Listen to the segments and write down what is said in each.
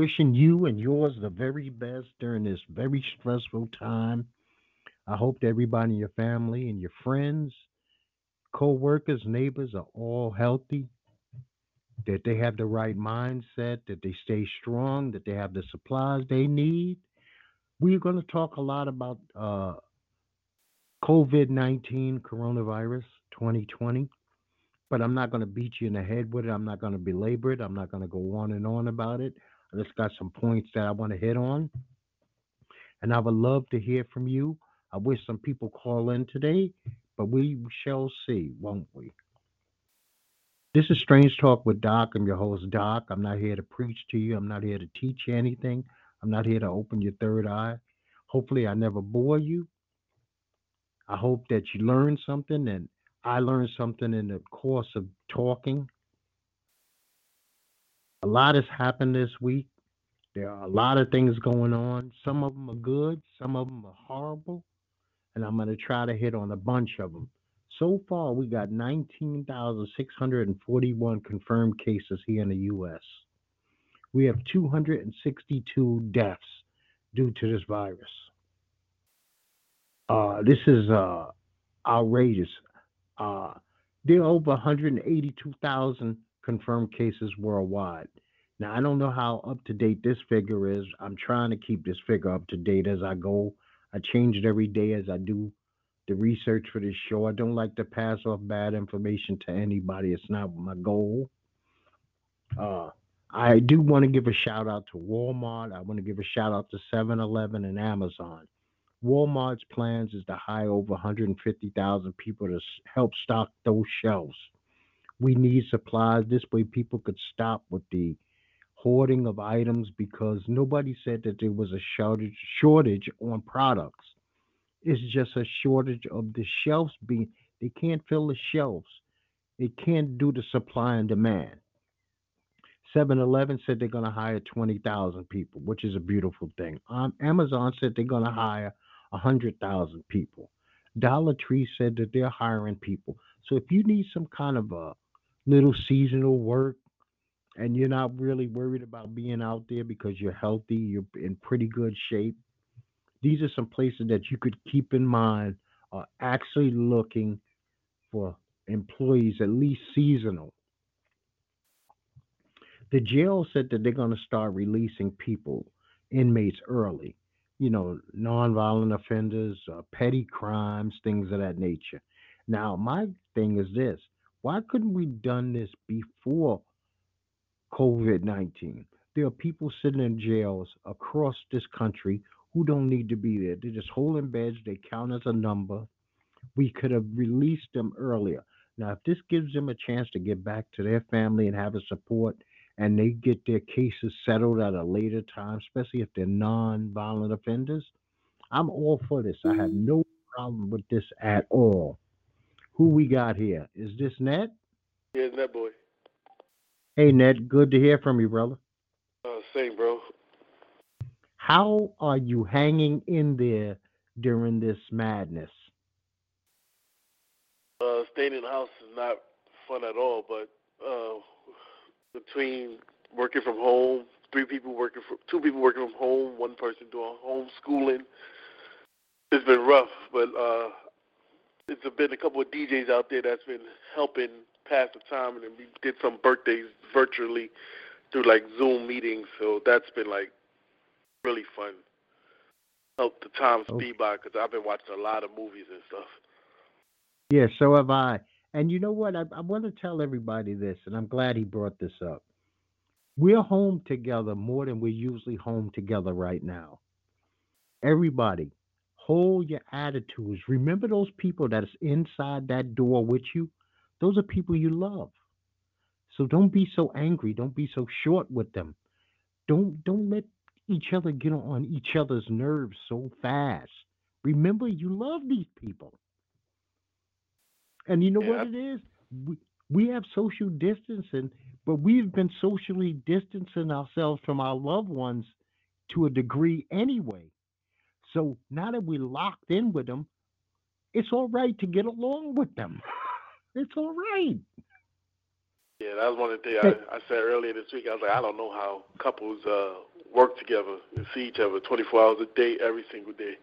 wishing you and yours the very best during this very stressful time. I hope that everybody in your family and your friends, co-workers, neighbors are all healthy, that they have the right mindset, that they stay strong, that they have the supplies they need. We're going to talk a lot about uh, COVID 19 coronavirus 2020, but I'm not going to beat you in the head with it. I'm not going to belabor it. I'm not going to go on and on about it. I just got some points that I want to hit on. And I would love to hear from you. I wish some people call in today, but we shall see, won't we? This is Strange Talk with Doc. I'm your host, Doc. I'm not here to preach to you. I'm not here to teach you anything. I'm not here to open your third eye. Hopefully, I never bore you. I hope that you learn something and I learned something in the course of talking. A lot has happened this week. There are a lot of things going on. Some of them are good, some of them are horrible, and I'm going to try to hit on a bunch of them. So far, we got 19,641 confirmed cases here in the U.S. We have 262 deaths due to this virus. Uh, this is uh, outrageous. Uh, there are over 182,000 confirmed cases worldwide. Now, I don't know how up to date this figure is. I'm trying to keep this figure up to date as I go. I change it every day as I do the research for this show. I don't like to pass off bad information to anybody. It's not my goal. Uh, I do want to give a shout out to Walmart. I want to give a shout out to 7 Eleven and Amazon. Walmart's plans is to hire over 150,000 people to help stock those shelves. We need supplies. This way, people could stop with the hoarding of items because nobody said that there was a shortage shortage on products. It's just a shortage of the shelves being. They can't fill the shelves. It can't do the supply and demand. 7-Eleven said they're going to hire 20,000 people, which is a beautiful thing. Um, Amazon said they're going to hire 100,000 people. Dollar Tree said that they're hiring people. So if you need some kind of a little seasonal work and you're not really worried about being out there because you're healthy, you're in pretty good shape, these are some places that you could keep in mind are actually looking for employees, at least seasonal. The jail said that they're going to start releasing people, inmates early you know, nonviolent offenders, uh, petty crimes, things of that nature. Now, my thing is this: why couldn't we done this before COVID nineteen? There are people sitting in jails across this country who don't need to be there. They're just holding beds. They count as a number. We could have released them earlier. Now, if this gives them a chance to get back to their family and have a support and they get their cases settled at a later time, especially if they're non-violent offenders, I'm all for this. I have no problem with this at all. Who we got here? Is this Net? Yeah, Net boy. Hey Net, good to hear from you, brother. Uh, same, bro. How are you hanging in there during this madness? Uh, staying in the house is not fun at all, but uh, between working from home, three people working from two people working from home, one person doing homeschooling. It's been rough, but uh it's been a couple of DJs out there that's been helping pass the time, and we did some birthdays virtually through like Zoom meetings. So that's been like really fun. Help the time speed by because I've been watching a lot of movies and stuff. Yeah, so have I. And you know what? I, I want to tell everybody this, and I'm glad he brought this up. We're home together more than we're usually home together right now. Everybody, hold your attitudes. Remember those people that's inside that door with you? Those are people you love. So don't be so angry. Don't be so short with them. Don't don't let each other get on each other's nerves so fast. Remember, you love these people. And you know what it is? We, we have social distancing, but we've been socially distancing ourselves from our loved ones to a degree anyway. So now that we're locked in with them, it's all right to get along with them. It's all right. Yeah, that was one of the things I, I said earlier this week. I was like, I don't know how couples uh, work together and see each other 24 hours a day, every single day.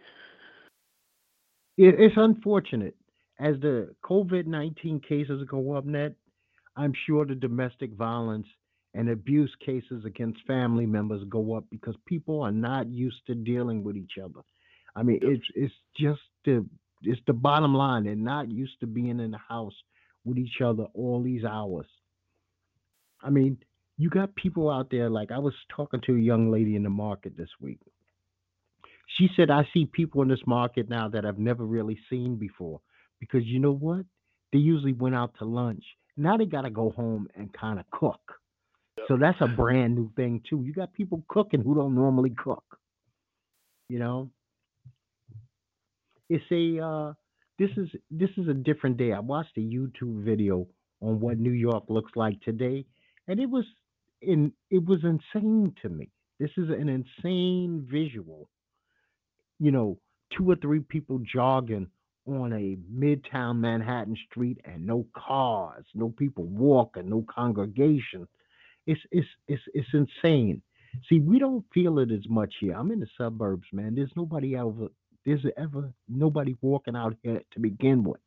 It's unfortunate as the COVID 19 cases go up, net. I'm sure the domestic violence and abuse cases against family members go up because people are not used to dealing with each other. I mean, it's it's just the it's the bottom line. They're not used to being in the house with each other all these hours. I mean, you got people out there like I was talking to a young lady in the market this week. She said, I see people in this market now that I've never really seen before because you know what? They usually went out to lunch. Now they got to go home and kind of cook. Yep. So that's a brand new thing too. You got people cooking who don't normally cook. You know, it's a uh, this is this is a different day. I watched a YouTube video on what New York looks like today, and it was in it was insane to me. This is an insane visual. You know, two or three people jogging on a midtown Manhattan street and no cars, no people walking, no congregation. It's it's it's it's insane. See, we don't feel it as much here. I'm in the suburbs, man. There's nobody ever there's ever nobody walking out here to begin with.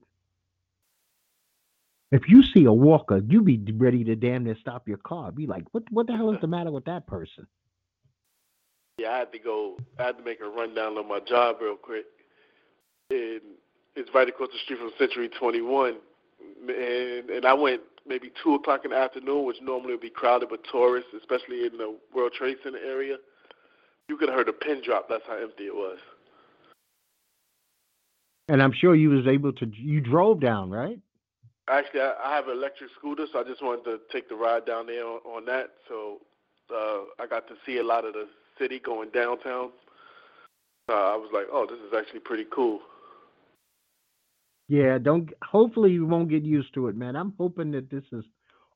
If you see a walker, you be ready to damn near stop your car. Be like, what what the hell is the matter with that person? Yeah, I had to go. I had to make a rundown on my job real quick. And it's right across the street from Century 21. And and I went maybe two o'clock in the afternoon, which normally would be crowded with tourists, especially in the World Trade Center area. You could have heard a pin drop. That's how empty it was. And I'm sure you was able to you drove down, right? Actually, I, I have an electric scooter, so I just wanted to take the ride down there on, on that. So uh, I got to see a lot of the city going downtown. Uh, I was like, oh, this is actually pretty cool. Yeah, don't hopefully you won't get used to it, man. I'm hoping that this is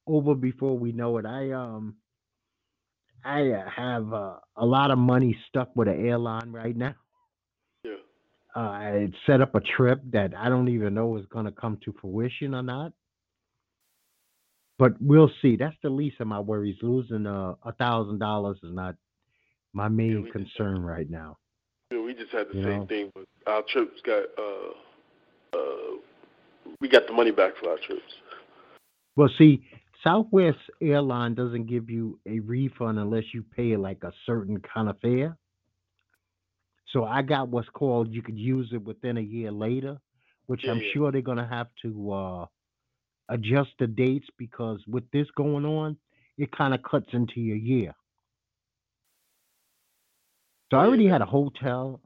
over before we know it. I um I uh, have uh, a lot of money stuck with an airline right now. Yeah. Uh, I set up a trip that I don't even know is going to come to fruition or not. But we'll see. That's the least of my worries. Losing uh, a thousand dollars is not my main just- concern right now. Yeah, we just had the You same know. thing, but our trips got uh uh we got the money back for our trips. Well, see, Southwest Airline doesn't give you a refund unless you pay like a certain kind of fare. So I got what's called you could use it within a year later, which Yeah, I'm yeah. sure they're gonna have to uh, adjust the dates because with this going on, it kind of cuts into your year. So I already had a hotel.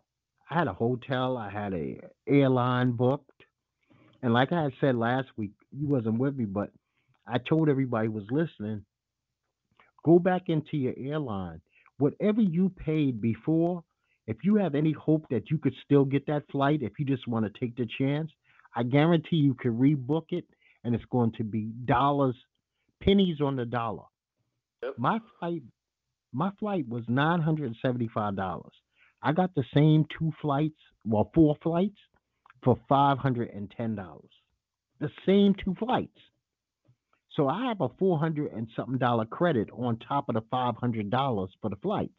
I had a hotel. I had a airline booked, and like I had said last week, you wasn't with me, but I told everybody who was listening, go back into your airline. Whatever you paid before, if you have any hope that you could still get that flight, if you just want to take the chance, I guarantee you can rebook it and it's going to be dollars, pennies on the dollar. Yep. My flight my flight was nine hundred and seventy five dollars. I got the same two flights, well, four flights for five hundred and ten dollars. The same two flights. So I have a four hundred and something dollar credit on top of the five hundred dollars for the flights.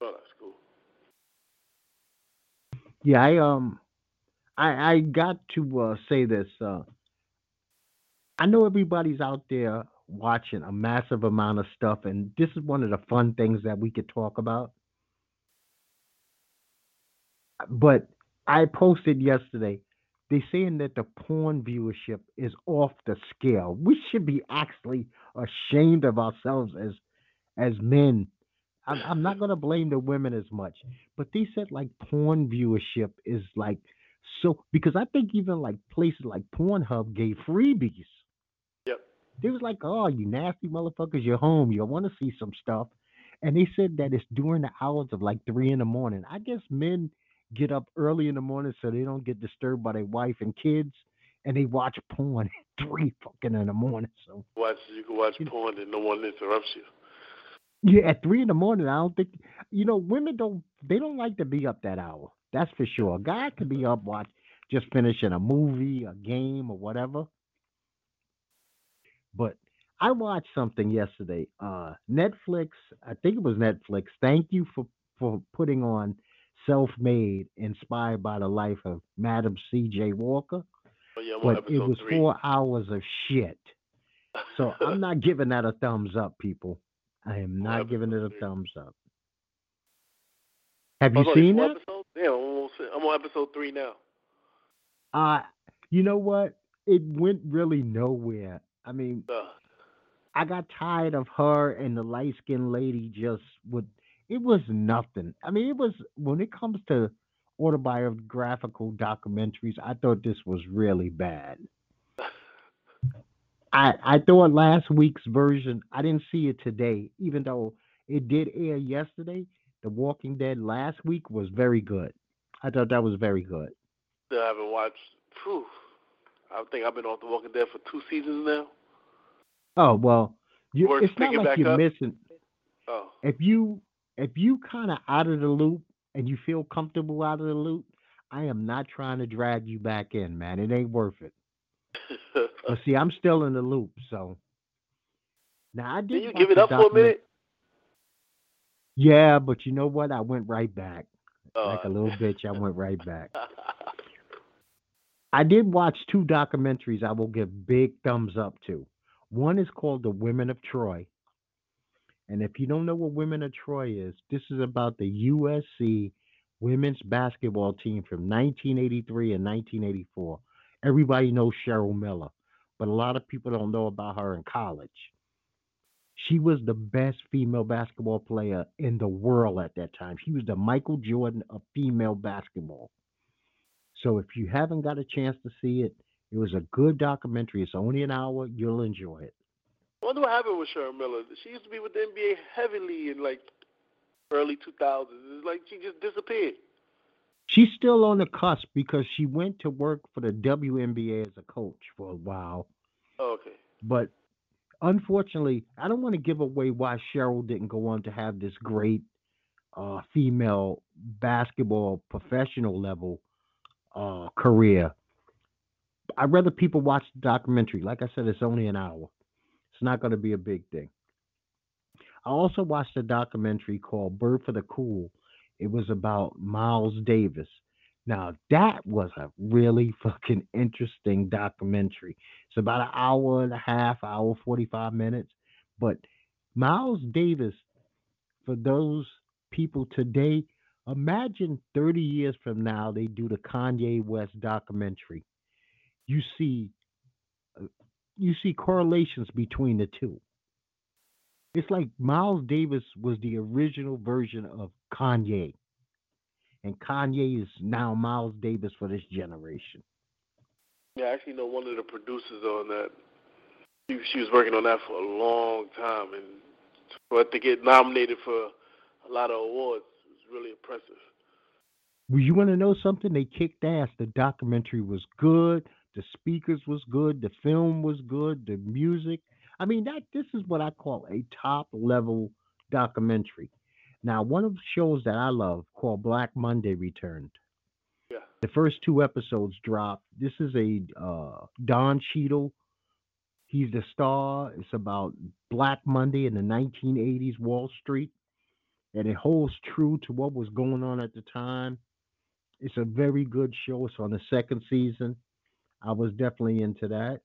Oh, that's cool. Yeah, I um I I got to uh say this. Uh I know everybody's out there watching a massive amount of stuff and this is one of the fun things that we could talk about. But I posted yesterday They're saying that the porn viewership is off the scale. We should be actually ashamed of ourselves as as men. I'm, I'm not gonna blame the women as much, but they said like porn viewership is like so because I think even like places like Pornhub gave freebies. Yep. They was like, "Oh, you nasty motherfuckers, you're home. You want to see some stuff," and they said that it's during the hours of like three in the morning. I guess men get up early in the morning so they don't get disturbed by their wife and kids, and they watch porn at three fucking in the morning. So Watch you can watch You know- porn and no one interrupts you. Yeah, at three in the morning, I don't think you know women don't they don't like to be up that hour. That's for sure. A guy could be up watch just finishing a movie, a game, or whatever. But I watched something yesterday. Uh, Netflix, I think it was Netflix. Thank you for for putting on Self-Made, inspired by the life of Madam C.J. Walker. Oh, yeah, I'm on But it episode was three. four hours of shit. So I'm not giving that a thumbs up, people. I am not giving it a thumbs up. Have you it's seen that? episodes? Damn, I'm, on episode three now. Uh, you know what? It went really nowhere. I mean, Uh, I got tired of her and the light skinned lady just would it was nothing. I mean, it was when it comes to autobiographical documentaries, I thought this was really bad. I I thought last week's version, I didn't see it today, even though it did air yesterday. The Walking Dead last week was very good. I thought that was very good. still haven't watched. Whew, I think I've been off The Walking Dead for two seasons now. Oh well, you, Worth it's not like you're up? missing. Oh, if you if you kind of out of the loop and you feel comfortable out of the loop, I am not trying to drag you back in, man. It ain't worth it. But see, I'm still in the loop, so now I did. Did you give it up for a minute? Yeah, but you know what? I went right back. Like a Uh, little bitch, I went right back. I did watch two documentaries I will give big thumbs up to. One is called The Women of Troy. And if you don't know what Women of Troy is, this is about the USC women's basketball team from 1983 and 1984. Everybody knows Cheryl Miller, but a lot of people don't know about her in college. She was the best female basketball player in the world at that time. She was the Michael Jordan of female basketball. So if you haven't got a chance to see it, it was a good documentary. It's only an hour. You'll enjoy it. I wonder what happened with Sharon Miller. She used to be with the NBA heavily in like early 2000s. It's like she just disappeared. She's still on the cusp because she went to work for the WNBA as a coach for a while. Oh, okay. But unfortunately, I don't want to give away why Cheryl didn't go on to have this great uh, female basketball professional level uh, career. I'd rather people watch the documentary. Like I said, it's only an hour. It's not going to be a big thing. I also watched a documentary called Birth of the Cool. It was about Miles Davis. Now, that was a really fucking interesting documentary. It's about an hour and a half, hour 45 minutes. But Miles Davis, for those people today, imagine 30 years from now, they do the Kanye West documentary. You see, uh, you see correlations between the two. It's like Miles Davis was the original version of Kanye. And Kanye is now Miles Davis for this generation. Yeah, I actually know one of the producers on that. She, she was working on that for a long time, and for it to get nominated for a lot of awards was really impressive. Well, you want to know something? They kicked ass. The documentary was good. The speakers was good. The film was good. The music. I mean, that this is what I call a top level documentary. Now, one of the shows that I love called Black Monday returned. Yeah. The first two episodes dropped. This is a uh, Don Cheadle. He's the star. It's about Black Monday in the 1980s Wall Street, and it holds true to what was going on at the time. It's a very good show. It's on the second season. I was definitely into that.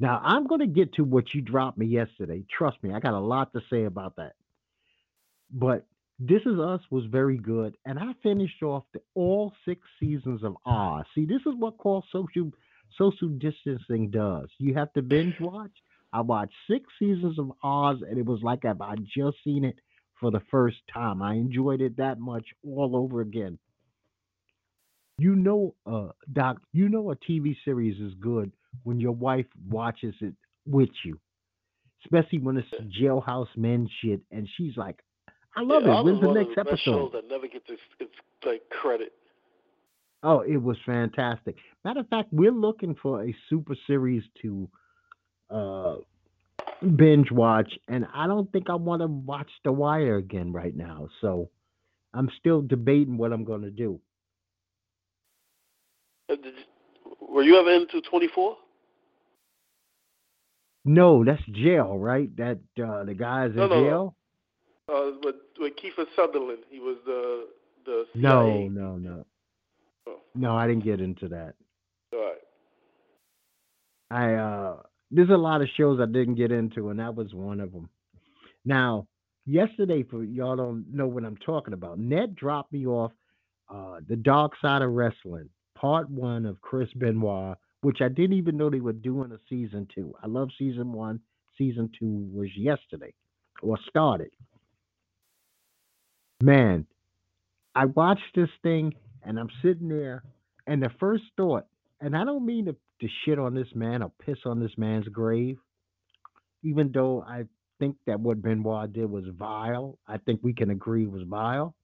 Now I'm going to get to what you dropped me yesterday. Trust me, I got a lot to say about that. But This Is Us was very good, and I finished off the, all six seasons of Oz. See, this is what called social social distancing does. You have to binge watch. I watched six seasons of Oz, and it was like I've I just seen it for the first time. I enjoyed it that much all over again. You know, uh, Doc, you know a TV series is good when your wife watches it with you, especially when it's jailhouse men shit, and she's like, "I love yeah, it. When's the next best shows episode?" that never gets its, its like credit. Oh, it was fantastic. Matter of fact, we're looking for a super series to uh, binge watch, and I don't think I want to watch The Wire again right now. So I'm still debating what I'm going to do. Uh, Were you ever into 24? No, that's jail, right? That uh, the guy's in No, no, no. jail. Uh, with with Kiefer Sutherland, he was the the CIA. No, no, no, Oh, no. I didn't get into that. all right. I uh, there's a lot of shows I didn't get into, and that was one of them. Now, yesterday, for y'all don't know what I'm talking about. Net dropped me off uh, the Dark Side of Wrestling, Part One of Chris Benoit, which I didn't even know they were doing a season two. I love season one. Season two was yesterday, or started. Man, I watched this thing, and I'm sitting there, and the first thought, and I don't mean to, to shit on this man or piss on this man's grave, even though I think that what Benoit did was vile. I think we can agree was vile.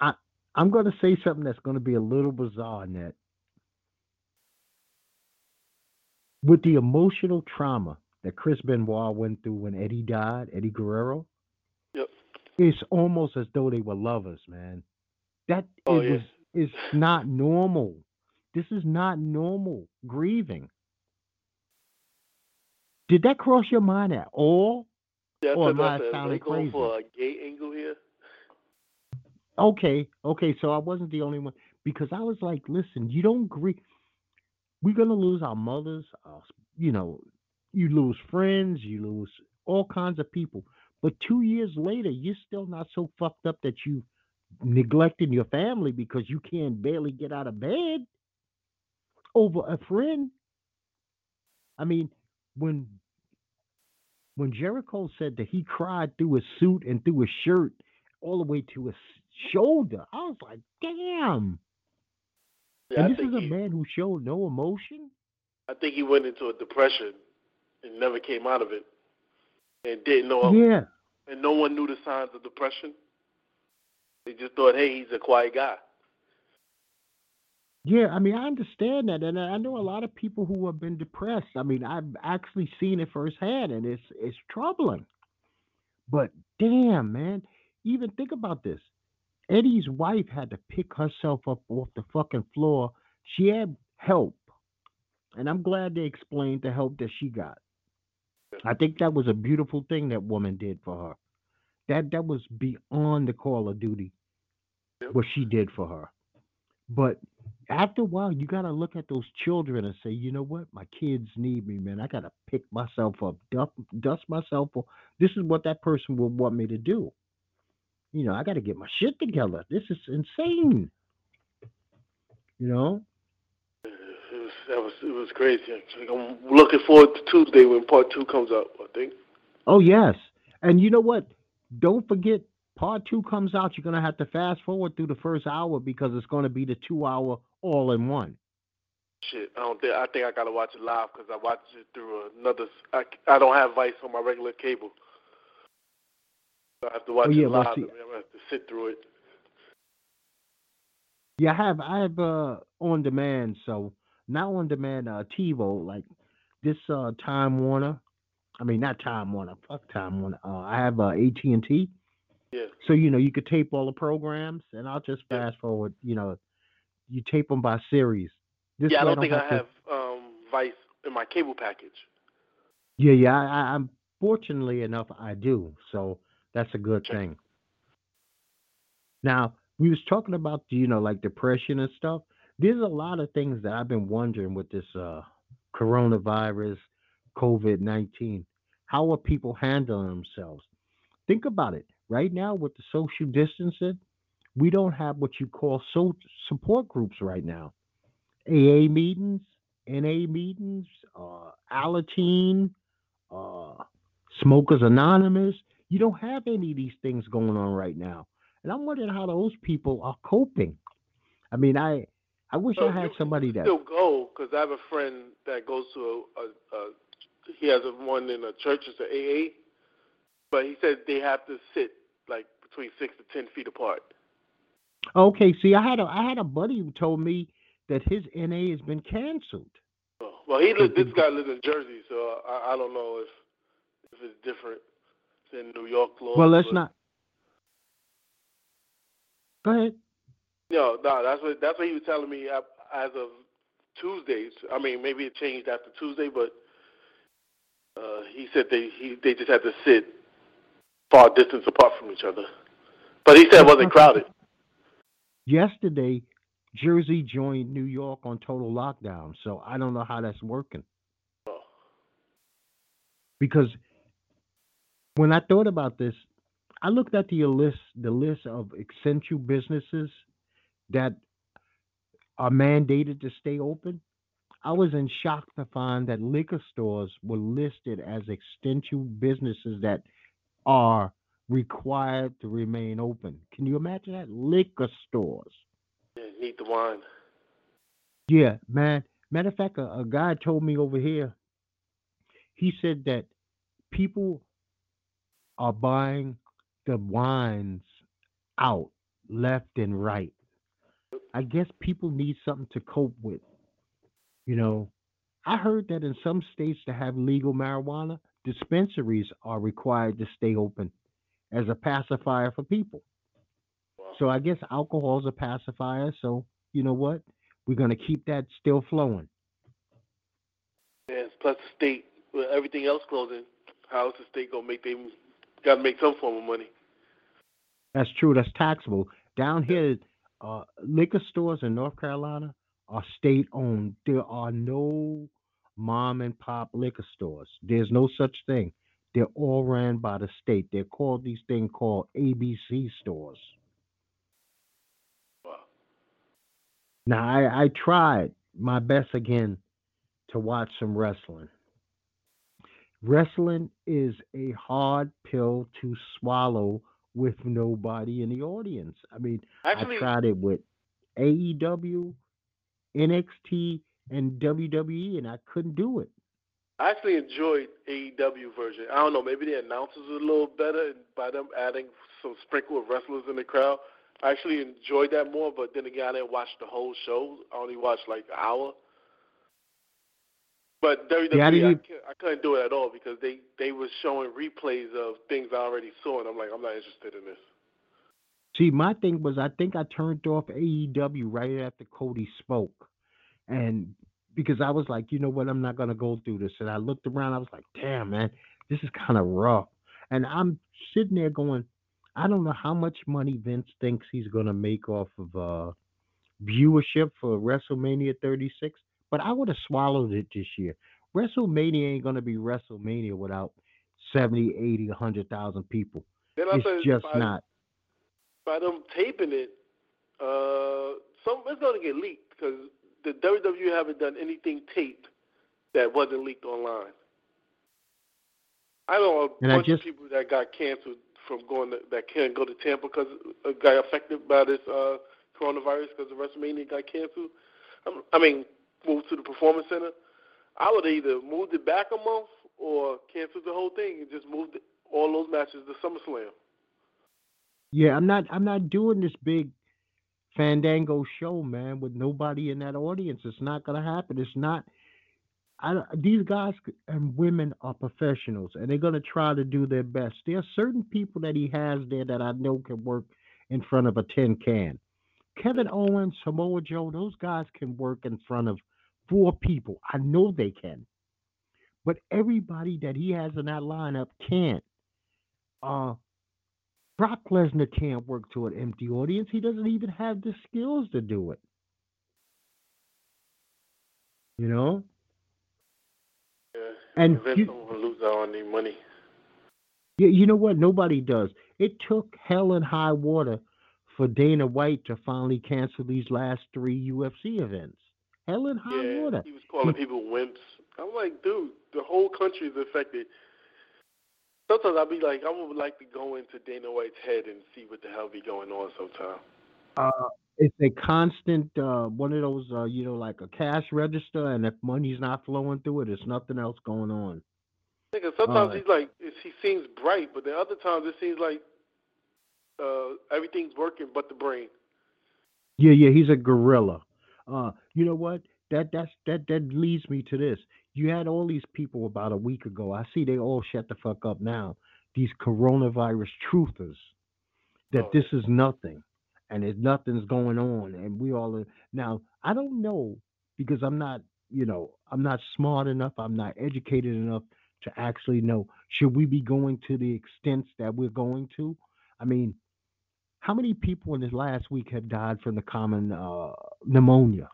I I'm going to say something that's going to be a little bizarre, Net. With the emotional trauma that Chris Benoit went through when Eddie died, Eddie Guerrero, Yep. it's almost as though they were lovers, man. That Oh, it yeah. was it's not normal. This is not normal grieving. Did that cross your mind at all? Yeah, Or am I that. Are they sounding crazy? for a gay angle here? Okay, okay, so I wasn't the only one because I was like, listen, you don't grieve. We're gonna lose our mothers, our, you know, you lose friends, you lose all kinds of people. But two years later, you're still not so fucked up that you neglecting your family because you can't barely get out of bed over a friend. I mean, when when Jericho said that he cried through his suit and through his shirt all the way to his shoulder, I was like, damn. Yeah, I and this is a he, man who showed no emotion. I think he went into a depression and never came out of it, and didn't know. Yeah. And no one knew the signs of depression. They just thought, hey, he's a quiet guy. Yeah, I mean, I understand that, and I know a lot of people who have been depressed. I mean, I've actually seen it firsthand, and it's it's troubling. But damn, man, even think about this. Eddie's wife had to pick herself up off the fucking floor. She had help, and I'm glad they explained the help that she got. I think that was a beautiful thing that woman did for her. That that was beyond the call of duty what she did for her. But after a while, you got to look at those children and say, you know what? My kids need me, man. I got to pick myself up, dust, dust myself off. This is what that person would want me to do. You know, I got to get my shit together. This is insane. You know? It was, that was it was crazy. I'm looking forward to Tuesday when part two comes out. I think. Oh, yes. And you know what? Don't forget, part two comes out. You're going to have to fast forward through the first hour because it's going to be the two hour all in one. Shit, I don't think I think I gotta watch it live because I watched it through another. I, I don't have Vice on my regular cable. I have to watch Oh, yeah, it live. see- I I'm have to sit through it. Yeah, I have I have uh on demand, so not on demand uh TiVo, like this uh Time Warner. I mean not Time Warner, fuck Time Warner. Uh I have uh AT and T. Yeah. So you know you could tape all the programs and I'll just Yeah. fast forward, you know, you tape them by series. This yeah, I way don't think I to- have um Vice in my cable package. Yeah, yeah, I, I, I'm fortunately enough I do, so that's a good thing. Now we was talking about you know like depression and stuff. There's a lot of things that I've been wondering with this uh, coronavirus, COVID nineteen. How are people handling themselves? Think about it. Right now with the social distancing, we don't have what you call so support groups right now. AA meetings, NA meetings, uh, Alateen, uh, Smokers Anonymous. You don't have any of these things going on right now, and I'm wondering how those people are coping. I mean, I I wish So I had somebody that. Still go because I have a friend that goes to a, a, a he has a one in a church. It's an AA, but he said they have to sit like between six to ten feet apart. Okay, see, I had a I had a buddy who told me that his NA has been canceled. Oh, Well, he. This guy lives in Jersey, so I, I don't know if if it's different than New York law. Well, let's not. Go ahead. No, no, that's what that's what he was telling me as of Tuesdays. I mean, maybe it changed after Tuesday, but Uh, he said they he they just had to sit far distance apart from each other, but he said it wasn't crowded. Yesterday, Jersey joined New York on total lockdown, so I don't know how that's working. Oh. Because when I thought about this, I looked at the list the list of essential businesses that are mandated to stay open. I was in shock to find that liquor stores were listed as essential businesses that are required to remain open. Can you imagine that? Liquor stores. Yeah, need the wine. Yeah, man. Matter of fact, a, a guy told me over here, he said that people are buying the wines out left and right. I guess people need something to cope with. You know, I heard that in some states to have legal marijuana, dispensaries are required to stay open as a pacifier for people. Wow. So I guess alcohol is a pacifier. So you know what? We're gonna keep that still flowing. Yes, plus the state with everything else closing, how's the state gonna make them got to make some form of money? That's true. That's taxable. Down here, uh, liquor stores in North Carolina are state owned. There are no mom and pop liquor stores. There's no such thing. They're all ran by the state. They're called these things called ABC stores. Wow. Now I, I tried my best again to watch some wrestling. Wrestling is a hard pill to swallow with nobody in the audience. I mean, Actually, I tried it with AEW, NXT, and WWE, and I couldn't do it. I actually enjoyed AEW version. I don't know, maybe the announcers were a little better and by them adding some sprinkle of wrestlers in the crowd. I actually enjoyed that more, but then again, I didn't watch the whole show. I only watched like an hour. But WWE, Yeah, I I, I couldn't do it at all because they they were showing replays of things I already saw, and I'm like, I'm not interested in this. See, my thing was, I think I turned off AEW right after Cody spoke, and because I was like, you know what, I'm not gonna go through this. And I looked around, I was like, damn, man, this is kind of rough. And I'm sitting there going, I don't know how much money Vince thinks he's gonna make off of uh viewership for WrestleMania 36, but I would have swallowed it this year. WrestleMania ain't gonna be WrestleMania without 70, 80, 100,000 people. Then It's said, just by, not. by them taping it, uh, some it's gonna get leaked because the WWE haven't done anything taped that wasn't leaked online. I know a And bunch just- of people that got canceled from going to, that can't go to Tampa because a guy affected by this uh, coronavirus because the WrestleMania got canceled. I'm, I mean, moved to the Performance Center. I would either moved it back a month or canceled the whole thing and just moved it, all those matches to SummerSlam. Yeah, I'm not I'm not doing this big Fandango show, man, with nobody in that audience. It's not gonna happen. It's not. I these guys and women are professionals, and they're gonna try to do their best. There are certain people that he has there that I know can work in front of a tin can. Kevin Owens, Samoa Joe, those guys can work in front of four people. I know they can, but everybody that he has in that lineup can't. Uh, Brock Lesnar can't work to an empty audience. He doesn't even have the skills to do it. You know? Yeah. And Vince you- to lose out on any money. Yeah, you know what? Nobody does. It took hell and high water for Dana White to finally cancel these last three UFC events. Hell and high Yeah, water. he was calling people wimps. I'm like, dude, the whole country is affected. Sometimes I'll be like, I would like to go into Dana White's head and see what the hell be going on sometime. Uh, it's a constant uh, one of those, uh, you know, like a cash register, and if money's not flowing through it, there's nothing else going on. Because sometimes Uh, he's like, he seems bright, but then other times it seems like uh, everything's working but the brain. Yeah, yeah, he's a gorilla. Uh, you know what? That that's that that leads me to this. You had all these people about a week ago. I see they all shut the fuck up now. These coronavirus truthers that Oh, this is nothing and that nothing's going on and we all are, now I don't know because I'm not, you know, I'm not smart enough, I'm not educated enough to actually know should we be going to the extents that we're going to? I mean, how many people in this last week have died from the common uh, pneumonia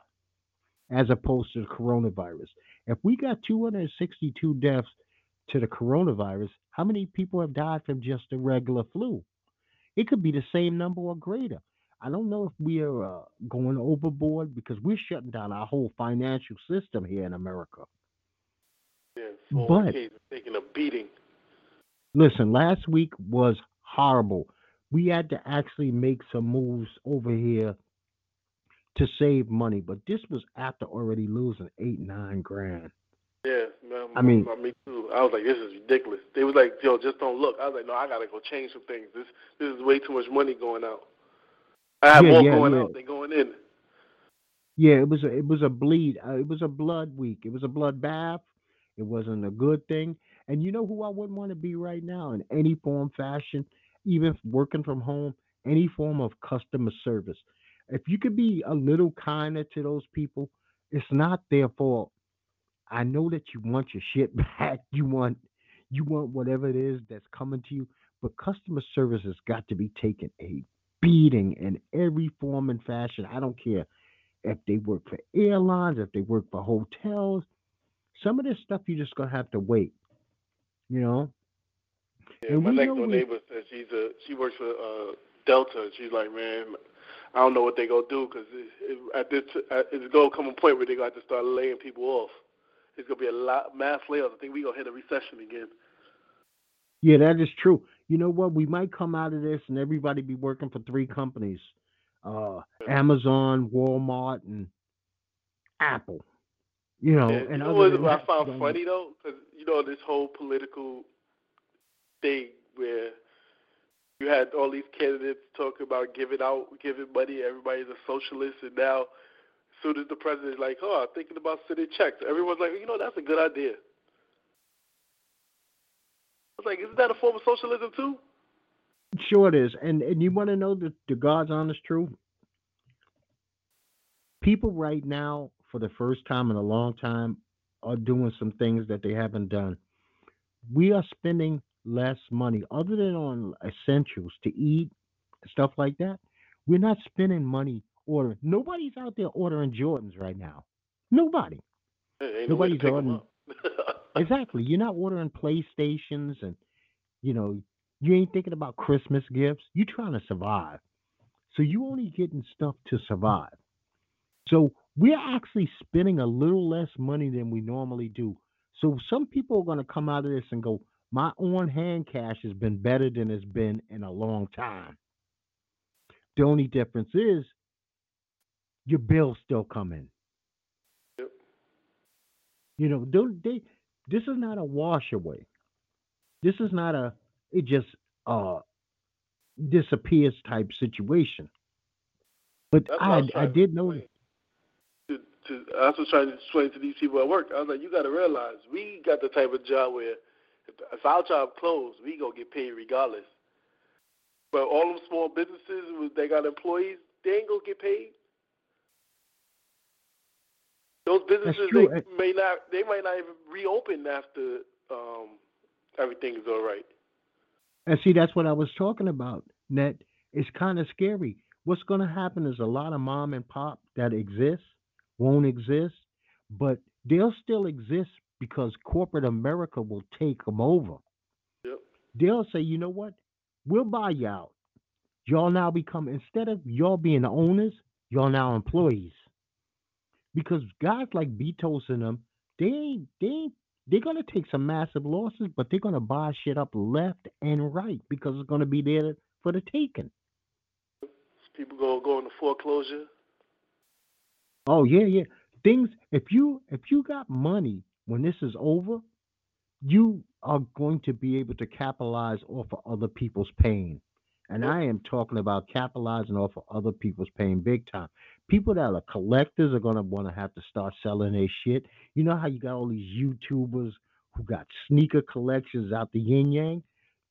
as opposed to the coronavirus? If we got 262 deaths to the coronavirus, how many people have died from just the regular flu? It could be the same number or greater. I don't know if we are uh, going overboard because we're shutting down our whole financial system here in America. Yeah, But taking a beating. listen, last week was horrible. We had to actually make some moves over here to save money, but this was after already losing eight, nine grand. Yeah, man, I mean, me too. I was like, this is ridiculous. They was like, yo, just don't look. I was like, no, I gotta go change some things. This this is way too much money going out. I have yeah, more yeah, going yeah. out than going in. Yeah, it was a, it was a bleed. Uh, it was a blood week. It was a blood bath. It wasn't a good thing. And you know who I wouldn't want to be right now in any form, fashion, even working from home, any form of customer service. If you could be a little kinder to those people, it's not their fault. I know that you want your shit back. You want you want whatever it is that's coming to you, but customer service has got to be taken a beating in every form and fashion. I don't care if they work for airlines, if they work for hotels. Some of this stuff you're just gonna have to wait. You know? Yeah, And my next door neighbor said she's a she works for uh Delta. and She's like, man, I don't know what they're gonna do because it, it, at this at, it's gonna come a point where they're gonna have to start laying people off. It's gonna be a lot mass layoffs. I think we're gonna hit a recession again. Yeah, that is true. You know what? We might come out of this and everybody be working for three companies. Uh Amazon, Walmart, and Apple. You know, Yeah, you and know other what than I found funny though, because you know this whole political thing where you had all these candidates talking about giving out, giving money. Everybody's a socialist, and now, as soon as the president's like, "Oh, I'm thinking about sending checks," everyone's like, "You know, that's a good idea." I was like, "Isn't that a form of socialism too?" Sure it is. And and you want to know the, the God's honest truth? People right now, for the first time in a long time, are doing some things that they haven't done. We are spending less money, other than on essentials to eat, stuff like that. We're not spending money ordering. Nobody's out there ordering Jordans right now. Nobody. There ain't no way to Nobody's ordering. Exactly. You're not ordering PlayStations and you know, you ain't thinking about Christmas gifts. You're trying to survive. So you're only getting stuff to survive. So we're actually spending a little less money than we normally do. So some people are going to come out of this and go, my on hand cash has been better than it's been in a long time. The only difference is your bills still come in. Yep. You know, don't they this is not a wash away. This is not a it just uh disappears type situation. But That's I I was I trying to did. To, to, I was trying to explain to these people at work. I was like, you got to realize we got the type of job where if, our job closed, we gonna get paid regardless. But all them small businesses, they got employees, they ain't gonna get paid. Those businesses, they may not, they might not even reopen after um, everything's all right. And see, that's what I was talking about. Net, it's kind of scary. What's going to happen is a lot of mom and pop that exist won't exist, but they'll still exist because corporate America will take them over. Yep. They'll say, you know what? We'll buy you out. Y'all now become instead of y'all being the owners, y'all now employees. Because guys like Bezos and them, they ain't they ain't they're gonna take some massive losses, but they're gonna buy shit up left and right because it's gonna be there for the taking. People gonna go into foreclosure. Oh yeah, yeah. Things if you if you got money when this is over, you are going to be able to capitalize off of other people's pain. And I am talking about capitalizing off of other people's pain big time. People that are collectors are gonna want to have to start selling their shit. You know how you got all these YouTubers who got sneaker collections out the yin yang?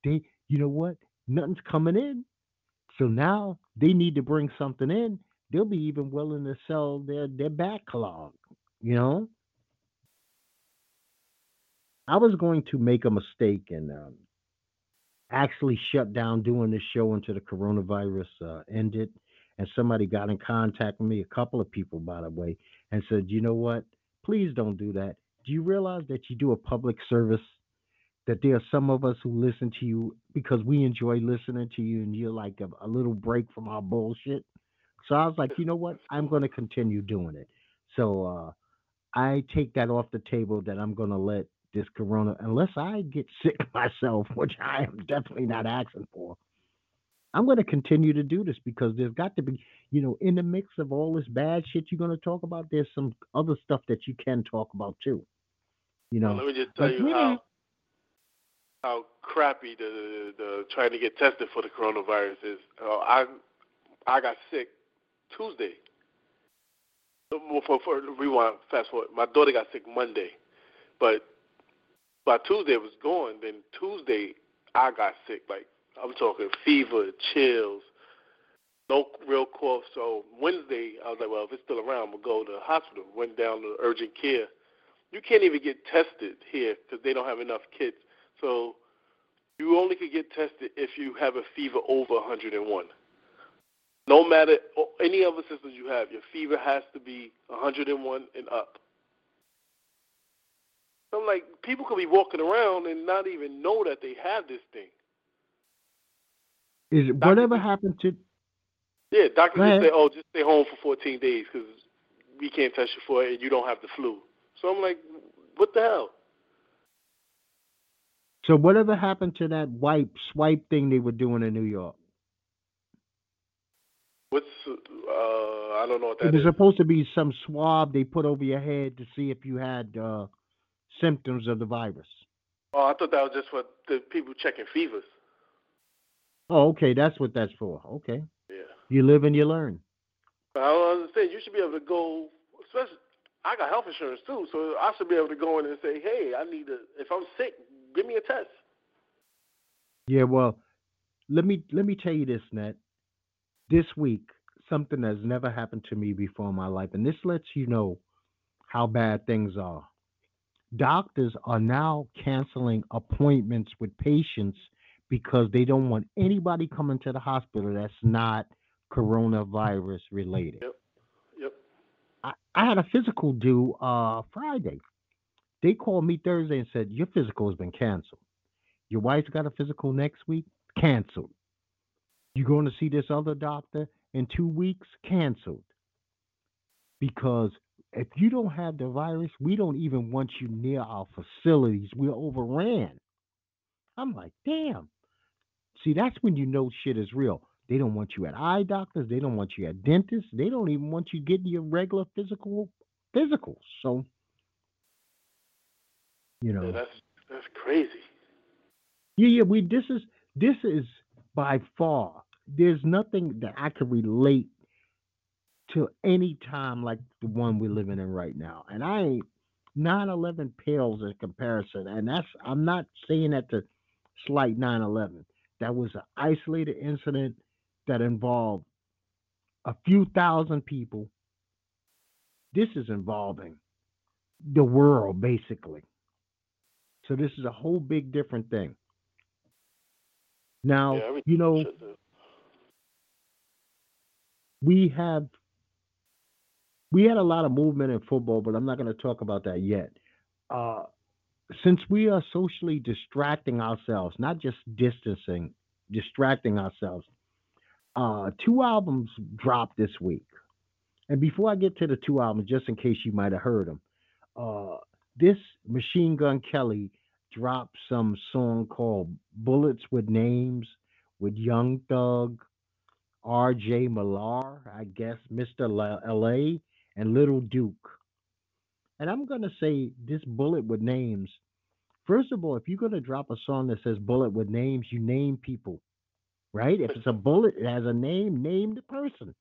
They you know what? Nothing's coming in. So now they need to bring something in. They'll be even willing to sell their their backlog. You know? I was going to make a mistake and um, actually shut down doing this show until the coronavirus uh, ended. And somebody got in contact with me, a couple of people, by the way, and said, you know what? Please don't do that. Do you realize that you do a public service? That there are some of us who listen to you because we enjoy listening to you and you're like a, a little break from our bullshit. So I was like, you know what? I'm going to continue doing it. So uh, I take that off the table that I'm going to let this corona, unless I get sick myself, which I am definitely not asking for. I'm going to continue to do this because there's got to be, you know, in the mix of all this bad shit you're going to talk about, there's some other stuff that you can talk about too. You know, well, let me just tell you how how crappy the, the the trying to get tested for the coronavirus is. Uh, I I got sick Tuesday. For, for rewind, fast forward. My daughter got sick Monday, but by Tuesday it was gone. Then Tuesday I got sick. Like I'm talking fever, chills, no real cough. So Wednesday I was like, well, if it's still around, we'll go to the hospital. Went down to urgent care. You can't even get tested here because they don't have enough kits. So you only can get tested if you have a fever over 101. No matter any other symptoms you have, your fever has to be 101 and up. I'm like, people could be walking around and not even know that they have this thing. Is it whatever happened to? Yeah, doctors just say, "Oh, just stay home for 14 days because we can't test you for it, and you don't have the flu." So I'm like, "What the hell?" So whatever happened to that wipe swipe thing they were doing in New York? What's uh, I don't know what that it was is. supposed to be some swab they put over your head to see if you had uh, symptoms of the virus. Oh, I thought that was just for the people checking fevers. Oh, okay, that's what that's for. Okay. Yeah. You live and you learn. I don't understand. You should be able to go, especially. I got health insurance too, so I should be able to go in and say, "Hey, I need a. If I'm sick, give me a test." Yeah, well, let me let me tell you this, Net. This week, something that's never happened to me before in my life, and this lets you know how bad things are. Doctors are now canceling appointments with patients because they don't want anybody coming to the hospital that's not coronavirus related. Yep. Yep. I, I had a physical due uh Friday. They called me Thursday and said, Your physical has been canceled. Your wife's got a physical next week, canceled. You're going to see this other doctor in two weeks, canceled. Because if you don't have the virus, we don't even want you near our facilities. We're overran. I'm like, damn. See, that's when you know shit is real. They don't want you at eye doctors. They don't want you at dentists. They don't even want you getting your regular physical physicals. So, you know, yeah, that's that's crazy. Yeah, yeah. We this is this is by far. There's nothing that I can relate to any time like the one we're living in right now. And I ain't 9/11 pales in comparison. And that's I'm not saying that to slight 9/11 that was an isolated incident that involved a few thousand people. This is involving the world, basically. So this is a whole big different thing. Now, yeah, you know, we have we had a lot of movement in football, but I'm not going to talk about that yet. Uh, since we are socially distracting ourselves, not just distancing, distracting ourselves, uh, two albums dropped this week. And before I get to the two albums, just in case you might have heard them, uh, this Machine Gun Kelly dropped some song called Bullets with Names with Young Thug, RJ Millar, I guess, Mr. LA, and Little Duke. And I'm going to say this bullet with names. First of all, if you're going to drop a song that says bullet with names, you name people, right? If it's a bullet, it has a name, name the person.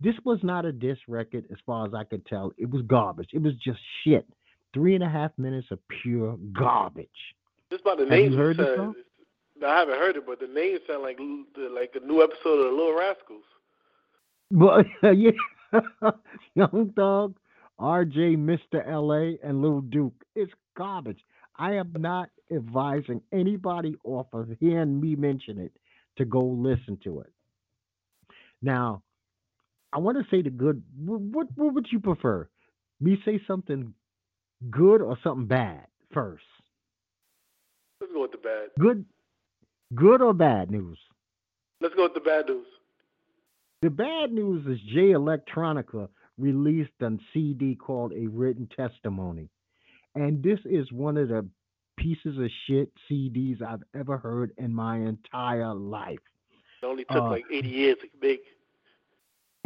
This was not a diss record as far as I could tell. It was garbage. It was just shit. Three and a half minutes of pure garbage. Just by the name, you heard the uh, song? I haven't heard it, but the names sound like like a new episode of the Little Rascals. But yeah, Young Thug, RJ, Mr. LA, and Little Duke. It's garbage. I am not advising anybody off of hearing me mention it to go listen to it. Now, I want to say the good. What what would you prefer? Me say something good or something bad first? Let's go with the bad. Good, good or bad news? Let's go with the bad news. The bad news is Jay Electronica released a CD called A Written Testimony. And this is one of the pieces of shit CDs I've ever heard in my entire life. It only took uh, like 80 years to make.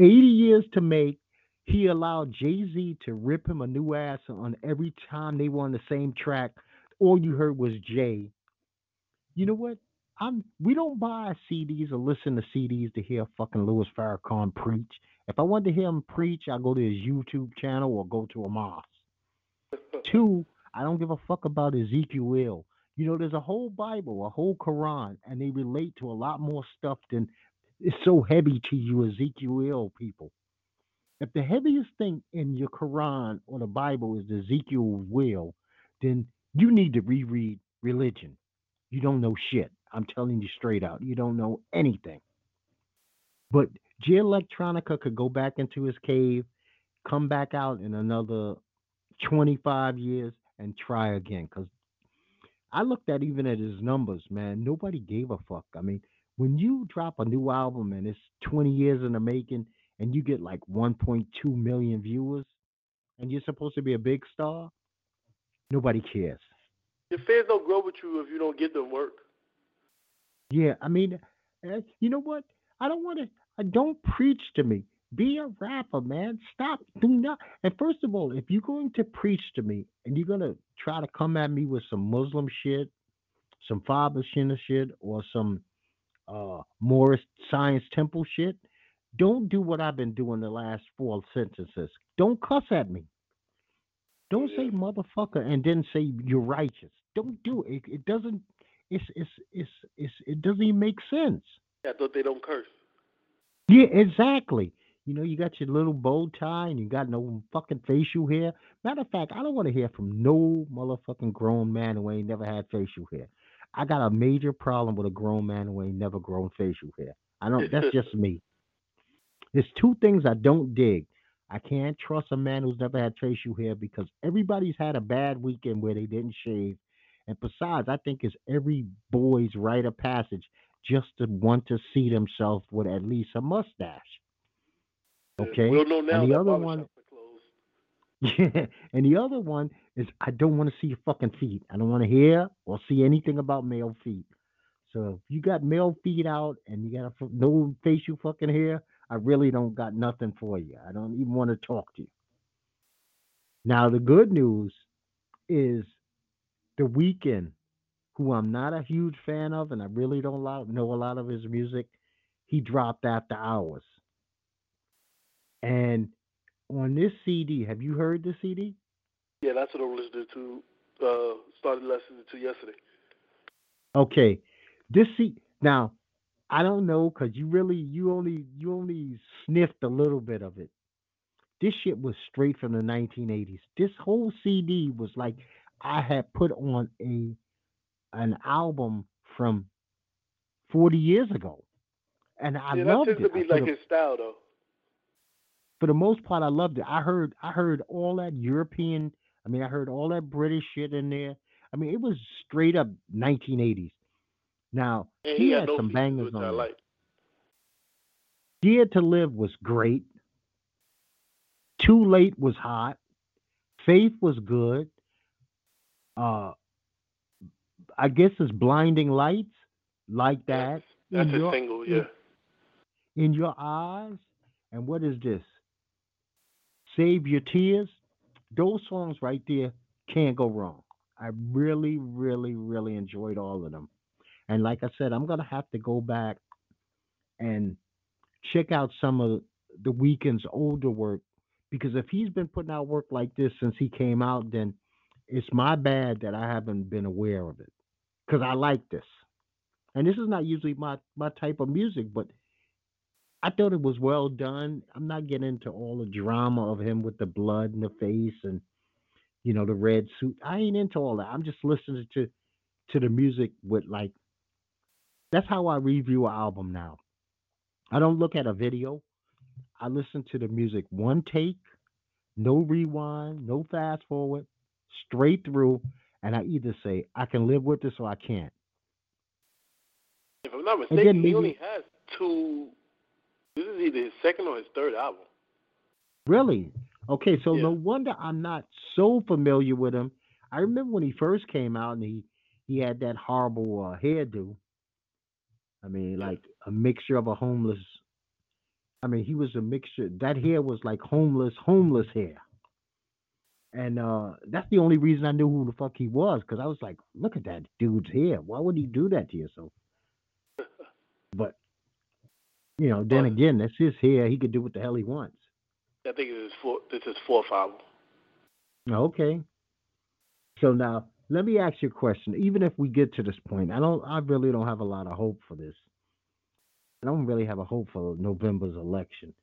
80 years to make. He allowed Jay Z to rip him a new ass on every time they were on the same track. All you heard was Jay. You know what? I'm. We don't buy CDs or listen to CDs to hear fucking Louis Farrakhan preach. If I want to hear him preach, I go to his YouTube channel or go to a mosque. Two, I don't give a fuck about Ezekiel. You know, there's a whole Bible, a whole Quran, and they relate to a lot more stuff than it's so heavy to you Ezekiel people. If the heaviest thing in your Quran or the Bible is Ezekiel will, then you need to reread religion. You don't know shit. I'm telling you straight out. You don't know anything. But Jay Electronica could go back into his cave, come back out in another 25 years, and try again. Because I looked at even at his numbers, man. Nobody gave a fuck. I mean, when you drop a new album and it's 20 years in the making, and you get like 1.2 million viewers, and you're supposed to be a big star, nobody cares. Your fans don't grow with you if you don't get them work. Yeah, I mean, eh, you know what? I don't want to. Uh, don't preach to me. Be a rapper, man. Stop. Do not. And first of all, if you're going to preach to me and you're gonna try to come at me with some Muslim shit, some Father Shinner shit, or some uh Moorish Science Temple shit, don't do what I've been doing the last four sentences. Don't cuss at me. Don't say motherfucker and then say you're righteous. Don't do it. It doesn't. It's it's it's it's it doesn't even make sense. Yeah, I thought they don't curse. Yeah, exactly. You know, you got your little bow tie and you got no fucking facial hair. Matter of fact, I don't want to hear from no motherfucking grown man who ain't never had facial hair. I got a major problem with a grown man who ain't never grown facial hair. I don't. That's just me. There's two things I don't dig. I can't trust a man who's never had facial hair because everybody's had a bad weekend where they didn't shave. And besides, I think it's every boy's rite of passage just to want to see themselves with at least a mustache. Okay. We'll know now and the other one, yeah, and the other one is I don't want to see your fucking feet. I don't want to hear or see anything about male feet. So if you got male feet out and you got a, no facial fucking hair, I really don't got nothing for you. I don't even want to talk to you. Now the good news is the Weeknd who I'm not a huge fan of, and I really don't know a lot of his music, he dropped After Hours. And on this CD, have you heard the CD? Yeah, that's what I was listening to. Uh, started listening to yesterday. Okay, this see now, I don't know because you really you only you only sniffed a little bit of it. This shit was straight from the 1980s. This whole CD was like I had put on a an album from 40 years ago, and I yeah, loved that tends it. to be like his style, though. For the most part, I loved it. I heard I heard all that European. I mean, I heard all that British shit in there. I mean, it was straight up 1980s. Now and he, he had no some bangers on. Like. Scared to Live was great. Too Late was hot. Faith was good. Uh, I guess it's blinding lights like that. That's, that's in your, single, yeah. In, in your eyes. And what is this? Save Your Tears. Those songs right there can't go wrong. I really, really, really enjoyed all of them. And like I said, I'm gonna have to go back and check out some of the Weeknd's older work because if he's been putting out work like this since he came out, then it's my bad that I haven't been aware of it because I like this. And this is not usually my my type of music, but I thought it was well done. I'm not getting into all the drama of him with the blood in the face and you know, the red suit. I ain't into all that. I'm just listening to to the music with like that's how I review an album now. I don't look at a video. I listen to the music one take, no rewind, no fast forward, straight through, and I either say I can live with this or I can't. If I'm not mistaken, he maybe only has two. This is either his second or his third album. really okay. So Yeah. no wonder I'm not so familiar with him. I remember when he first came out and he he had that horrible uh, hairdo. I mean, like a mixture of a homeless. I mean, he was a mixture. That hair was like homeless, homeless hair. And uh that's the only reason I knew who the fuck he was, because I was like, look at that dude's hair. Why would he do that to yourself? But you know, then again, that's his hair. He could do what the hell he wants. I think it's his fourth. This is fourth album. Okay. So now let me ask you a question. Even if we get to this point, I don't I really don't have a lot of hope for this. I don't really have a hope for November's election.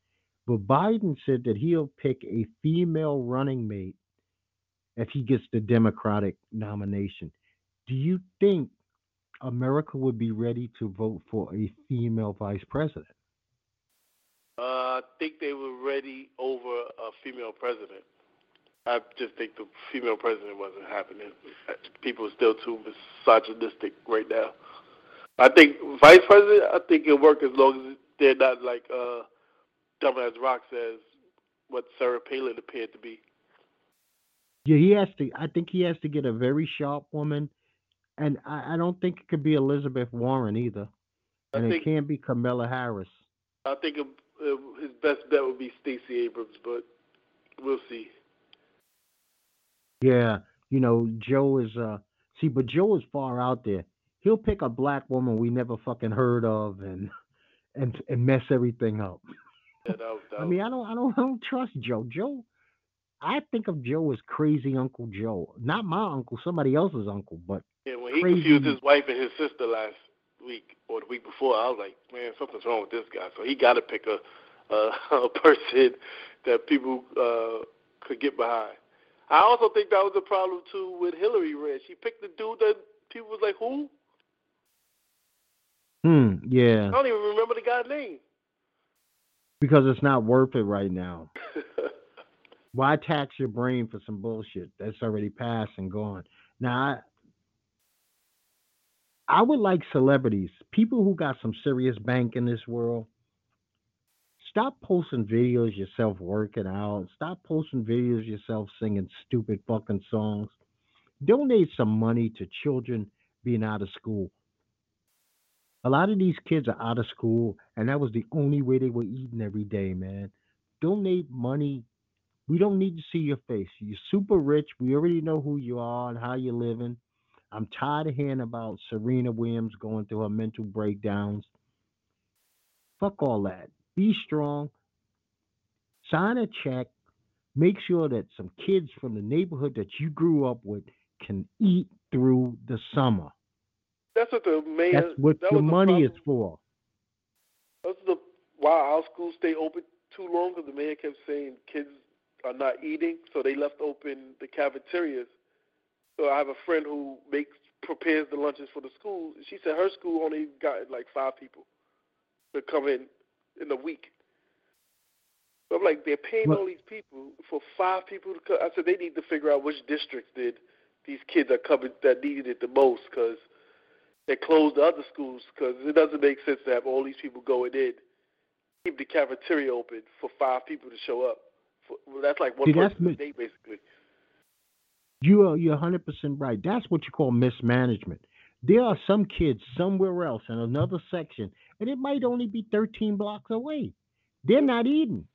But Biden said that he'll pick a female running mate if he gets the Democratic nomination. Do you think America would be ready to vote for a female vice president? Uh, I think they were ready over a female president. I just think the female president wasn't happening. People are still too misogynistic right now. I think vice president. I think it'll work as long as they're not like uh, dumb as Rock says what Sarah Palin appeared to be. Yeah, he has to. I think he has to get a very sharp woman, and I, I don't think it could be Elizabeth Warren either, I and it can't be Kamala Harris. I think his best bet would be Stacey Abrams, but we'll see. Yeah, you know, Joe is. uh See, but Joe is far out there. He'll pick a black woman we never fucking heard of, and and and mess everything up. Yeah, that, was- that I mean, I don't, I don't, I don't trust Joe. Joe, I think of Joe as crazy Uncle Joe, not my uncle, somebody else's uncle, but Yeah, when he confused his wife and his sister last week or the week before, I was like, man, something's wrong with this guy. So he got to pick a, a a person that people uh, could get behind. I also think that was a problem too with Hillary ran. She picked the dude that people was like, who? hmm, yeah, I don't even remember the guy's name. because it's not worth it right now. Why tax your brain for some bullshit that's already passed and gone? Now, I, I would like celebrities, people who got some serious bank in this world. Stop posting videos yourself working out. Stop posting videos yourself singing stupid fucking songs. Donate some money to children being out of school. A lot of these kids are out of school, and that was the only way they were eating every day, man. Donate money we don't need to see your face. You're super rich. We already know who you are and how you're living. I'm tired of hearing about Serena Williams going through her mental breakdowns. Fuck all that. Be strong. Sign a check. Make sure that some kids from the neighborhood that you grew up with can eat through the summer. That's what the mayor. That's what that the money is for. That's the why our schools stay open too long because the mayor kept saying kids are not eating, so they left open the cafeterias. So I have a friend who makes prepares the lunches for the school. She said her school only got like five people to come in in a week. So I'm like, they're paying Well- all these people for five people to come. I said they need to figure out which districts did these kids are coming that needed it the most because they closed the other schools because it doesn't make sense to have all these people going in, keep the cafeteria open for five people to show up. Well, that's like one See, person a day, basically. You are you're 100% right. That's what you call mismanagement. There are some kids somewhere else in another section, and it might only be 13 blocks away. They're not eating.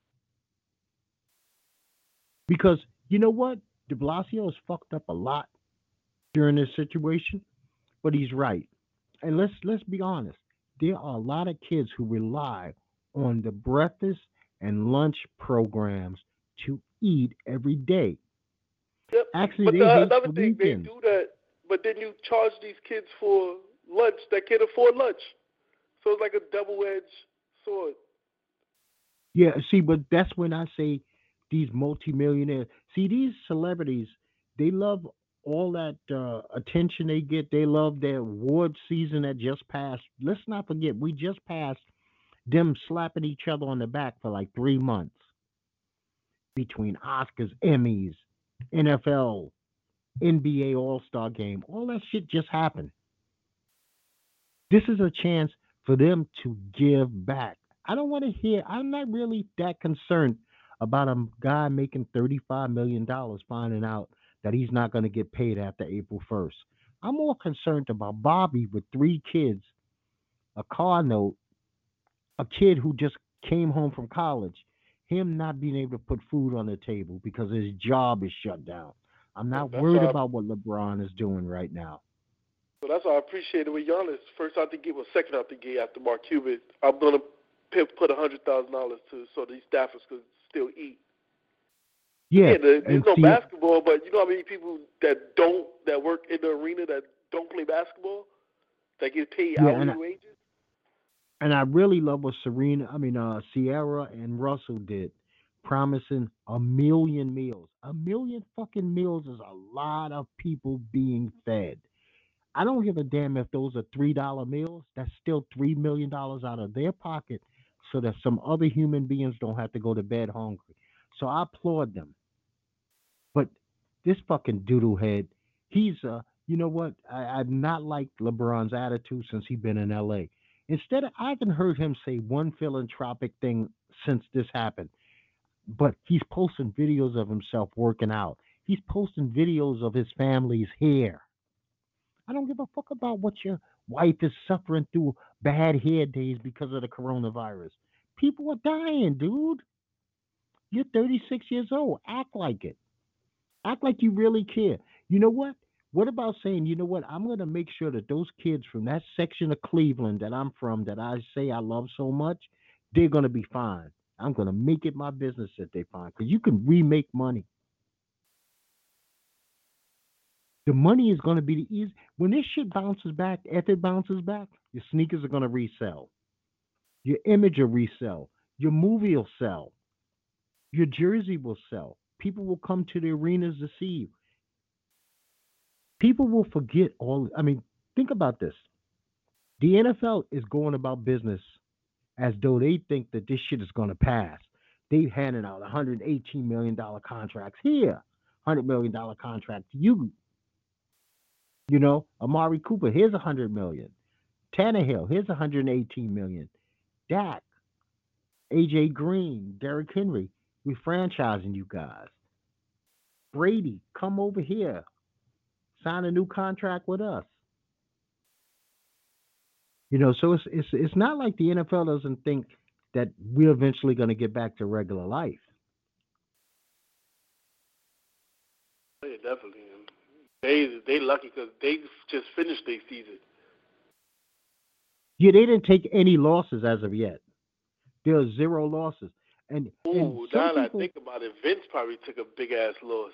Because you know what? De Blasio has fucked up a lot during this situation, but he's right. And let's let's be honest. There are a lot of kids who rely on the breakfast and lunch programs to eat every day. Yep. Actually, But they the, hate another the thing, they do that, but then you charge these kids for lunch that can't afford lunch. So it's like a double-edged sword. Yeah, see, but that's when I say these multimillionaires. See, these celebrities, they love all that uh, attention they get. They love their award season that just passed. Let's not forget, we just passed them slapping each other on the back for like three months between Oscars, Emmys, NFL, NBA All Star Game. All that shit just happened. This is a chance for them to give back. I don't want to hear, I'm not really that concerned about a guy making $35 million finding out that he's not going to get paid after April 1st. I'm more concerned about Bobby with three kids, a car note, a kid who just came home from college, him not being able to put food on the table because his job is shut down. I'm not That's worried about what LeBron is doing right now. So that's why I appreciate it with Giannis. First out the gate, well, second out the gate after Mark Cuban. I'm gonna put a hundred thousand dollars to so these staffers could still eat. Yeah, Yeah, uh, there, there's no see- basketball, but you know how many people that don't that work in the arena that don't play basketball that get paid Yeah, hourly wages. And I really love what Serena, I mean, uh, Ciara and Russell did, promising a million meals. A million fucking meals is a lot of people being fed. I don't give a damn if those are three dollar meals. That's still three million dollars out of their pocket, so that some other human beings don't have to go to bed hungry. So I applaud them. But this fucking doodle head, he's uh, you know what? I, I've not liked LeBron's attitude since he been in L.A. Instead, of, I haven't heard him say one philanthropic thing since this happened. But he's posting videos of himself working out. He's posting videos of his family's hair. I don't give a fuck about what your wife is suffering through bad hair days because of the coronavirus. People are dying, dude. You're 36 years old. Act like it. Act like you really care. You know what? What about saying, you know what? I'm going to make sure that those kids from that section of Cleveland that I'm from, that I say I love so much, they're going to be fine. I'm going to make it my business that they fine because you can remake money. The money is going to be the easy. When this shit bounces back, if it bounces back, your sneakers are going to resell. Your image will resell. Your movie will sell. Your jersey will sell. People will come to the arenas to see you. People will forget all. I mean, think about this. The NFL is going about business as though they think that this shit is going to pass. They handing out 118 million dollar contracts here, 100 million dollar contract to you. You know, Amari Cooper, here's 100 million. Tannehill, here's 118 million. Dak, AJ Green, Derrick Henry, we franchising you guys. Brady, come over here. Sign a new contract with us. You know, so it's it's it's not like the NFL doesn't think that we're eventually going to get back to regular life. Yeah, definitely. They they lucky because they just finished their season. Yeah, they didn't take any losses as of yet. There are zero losses. And, and Ooh, some now that I think about it, Vince probably took a big ass loss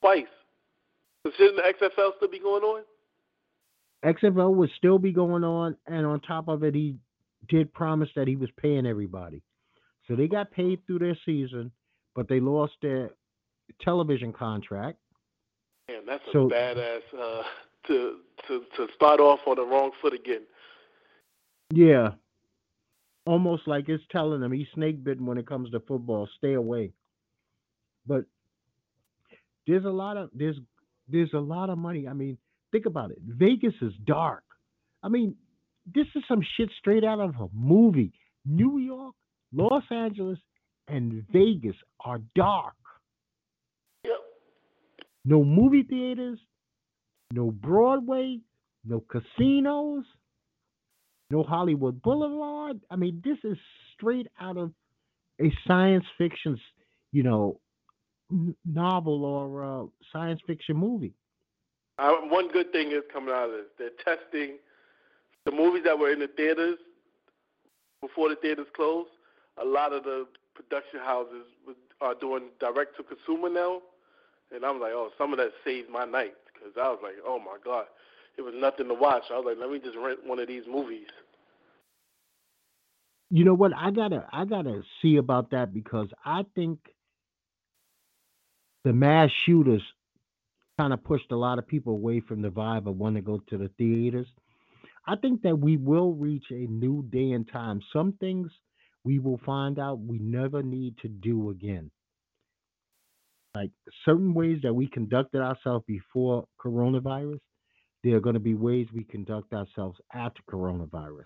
twice. So shouldn't the XFL still be going on? XFL would still be going on, and on top of it, he did promise that he was paying everybody. So they got paid through their season, but they lost their television contract. Man, that's a So- badass uh, to to to start off on the wrong foot again. Yeah. Almost like it's telling him he's snake bitten when it comes to football. Stay away. But there's a lot of there's there's a lot of money. I mean, think about it. Vegas is dark. I mean, this is some shit straight out of a movie. New York, Los Angeles, and Vegas are dark. Yep. No movie theaters, no Broadway, no casinos, no Hollywood Boulevard. I mean, this is straight out of a science fiction, you know, novel or uh, science fiction movie. Uh, one good thing is coming out of this. They're testing the movies that were in the theaters before the theaters closed. A lot of the production houses are doing direct to consumer now, and I'm like, oh, some of that saved my night because I was like, oh my god, it was nothing to watch. I was like, let me just rent one of these movies. You know what? I gotta I gotta see about that because I think the mass shooters kind of pushed a lot of people away from the vibe of wanting to go to the theaters. I think that we will reach a new day and time. Some things we will find out we never need to do again. Like certain ways that we conducted ourselves before coronavirus, there are going to be ways we conduct ourselves after coronavirus.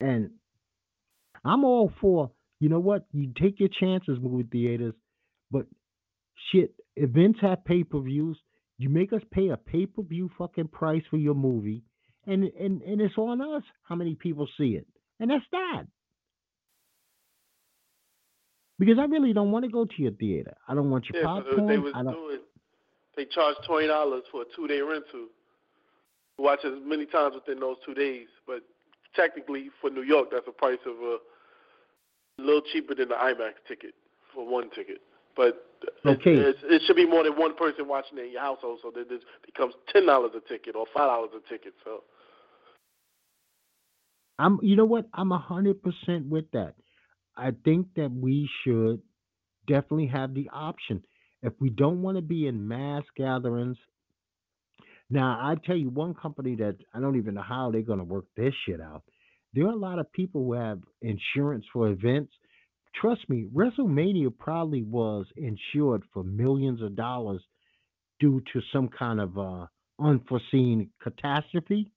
And I'm all for, you know what, you take your chances, movie theaters, but shit, events have pay per views. You make us pay a pay per view fucking price for your movie, and, and and it's on us how many people see it, and that's that. Because I really don't want to go to your theater. I don't want your Yeah, popcorn. they was I don't. doing. They charge twenty dollars for a two day rental. Watch as many times within those two days, but technically for New York, that's a price of a little cheaper than the IMAX ticket for one ticket. But Okay. it, it should be more than one person watching it in your household, so that this becomes ten dollars a ticket or five dollars a ticket. So I'm you know what? I'm a hundred percent with that. I think that we should definitely have the option. If we don't want to be in mass gatherings, now I tell you one company that I don't even know how they're gonna work this shit out. There are a lot of people who have insurance for events. Trust me, WrestleMania probably was insured for millions of dollars due to some kind of uh, unforeseen catastrophe.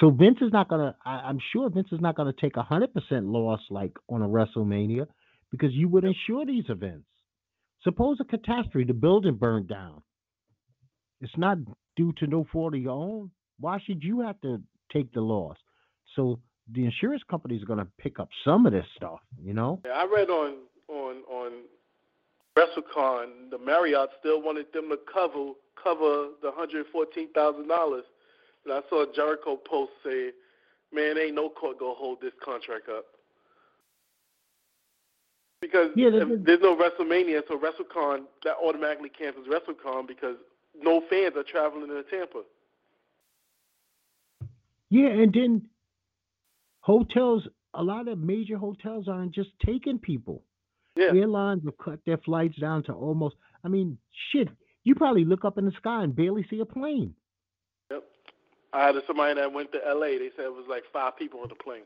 So Vince is not gonna. I, I'm sure Vince is not gonna take a hundred percent loss like on a WrestleMania because you would insure these events. Suppose a catastrophe, the building burned down. It's not due to no fault of your own. Why should you have to take the loss? So the insurance company is gonna pick up some of this stuff. You know. yeah, I read on on on WrestleCon, the Marriott still wanted them to cover cover the hundred fourteen thousand dollars. And I saw a Jericho post say, "Man, ain't no court gonna hold this contract up." Because Yeah, there's no WrestleMania, so WrestleCon that automatically cancels WrestleCon because no fans are traveling to Tampa. Yeah, and then hotels. A lot of major hotels aren't just taking people. Yeah, Airlines have cut their flights down to almost. I mean, shit. You probably look up in the sky and barely see a plane. Yep. I had somebody that went to LA. They said it was like five people on the plane,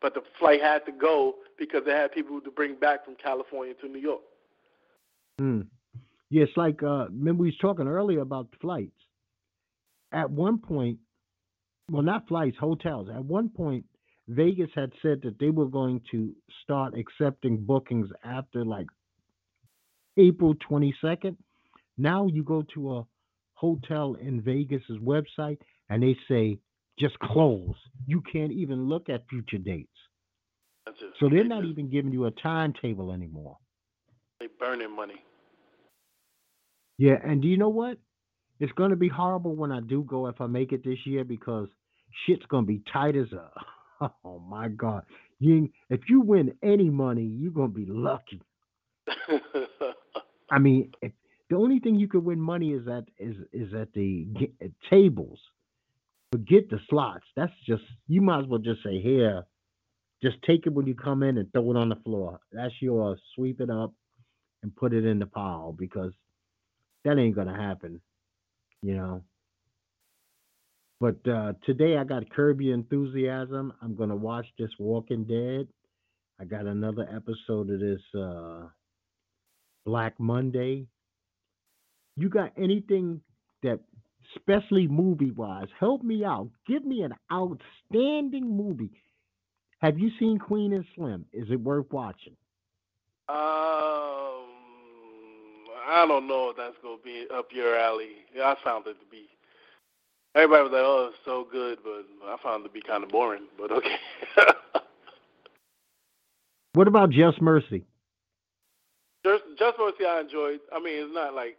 but the flight had to go because they had people to bring back from California to New York. Hmm. Yeah, it's like uh remember we was talking earlier about flights. At one point, well not flights, hotels. At one point, Vegas had said that they were going to start accepting bookings after like April 22nd. Now you go to a hotel in Vegas's website and they say just close. You can't even look at future dates. So they're not even giving you a timetable anymore. they burning money. Yeah, and do you know what? It's going to be horrible when I do go if I make it this year because shit's going to be tight as a. Oh my God! You if you win any money, you're going to be lucky. I mean, if, the only thing you could win money is at is is at the g- at tables. Forget the slots. That's just you might as well just say here, just take it when you come in and throw it on the floor. That's yours. Sweep it up and put it in the pile because that ain't gonna happen. You know. But uh, today I got Curb Your Enthusiasm. I'm gonna watch this Walking Dead. I got another episode of this uh, Black Monday. You got anything that, especially movie wise, help me out. Give me an outstanding movie. Have you seen Queen and Slim? Is it worth watching? um, I don't know if that's gonna be up your alley. I found it to be. Everybody was like, "Oh, it's so good," but I found it to be kind of boring. But okay. What about Just Mercy? Just Just Mercy, I enjoyed. I mean, it's not like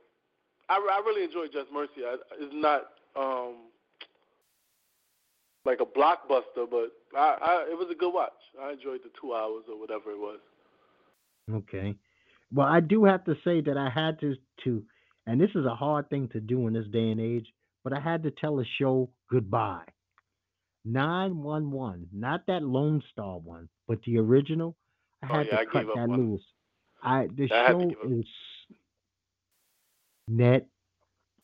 I, I really enjoyed Just Mercy. I, it's not um like a blockbuster, but I, I it was a good watch. I enjoyed the two hours or whatever it was. Okay. Well, I do have to say that I had to to, and this is a hard thing to do in this day and age, but I had to tell a show goodbye. 911, not that Lone Star one, but the original. I Oh, had yeah, to I cut that on loose. I the I show is net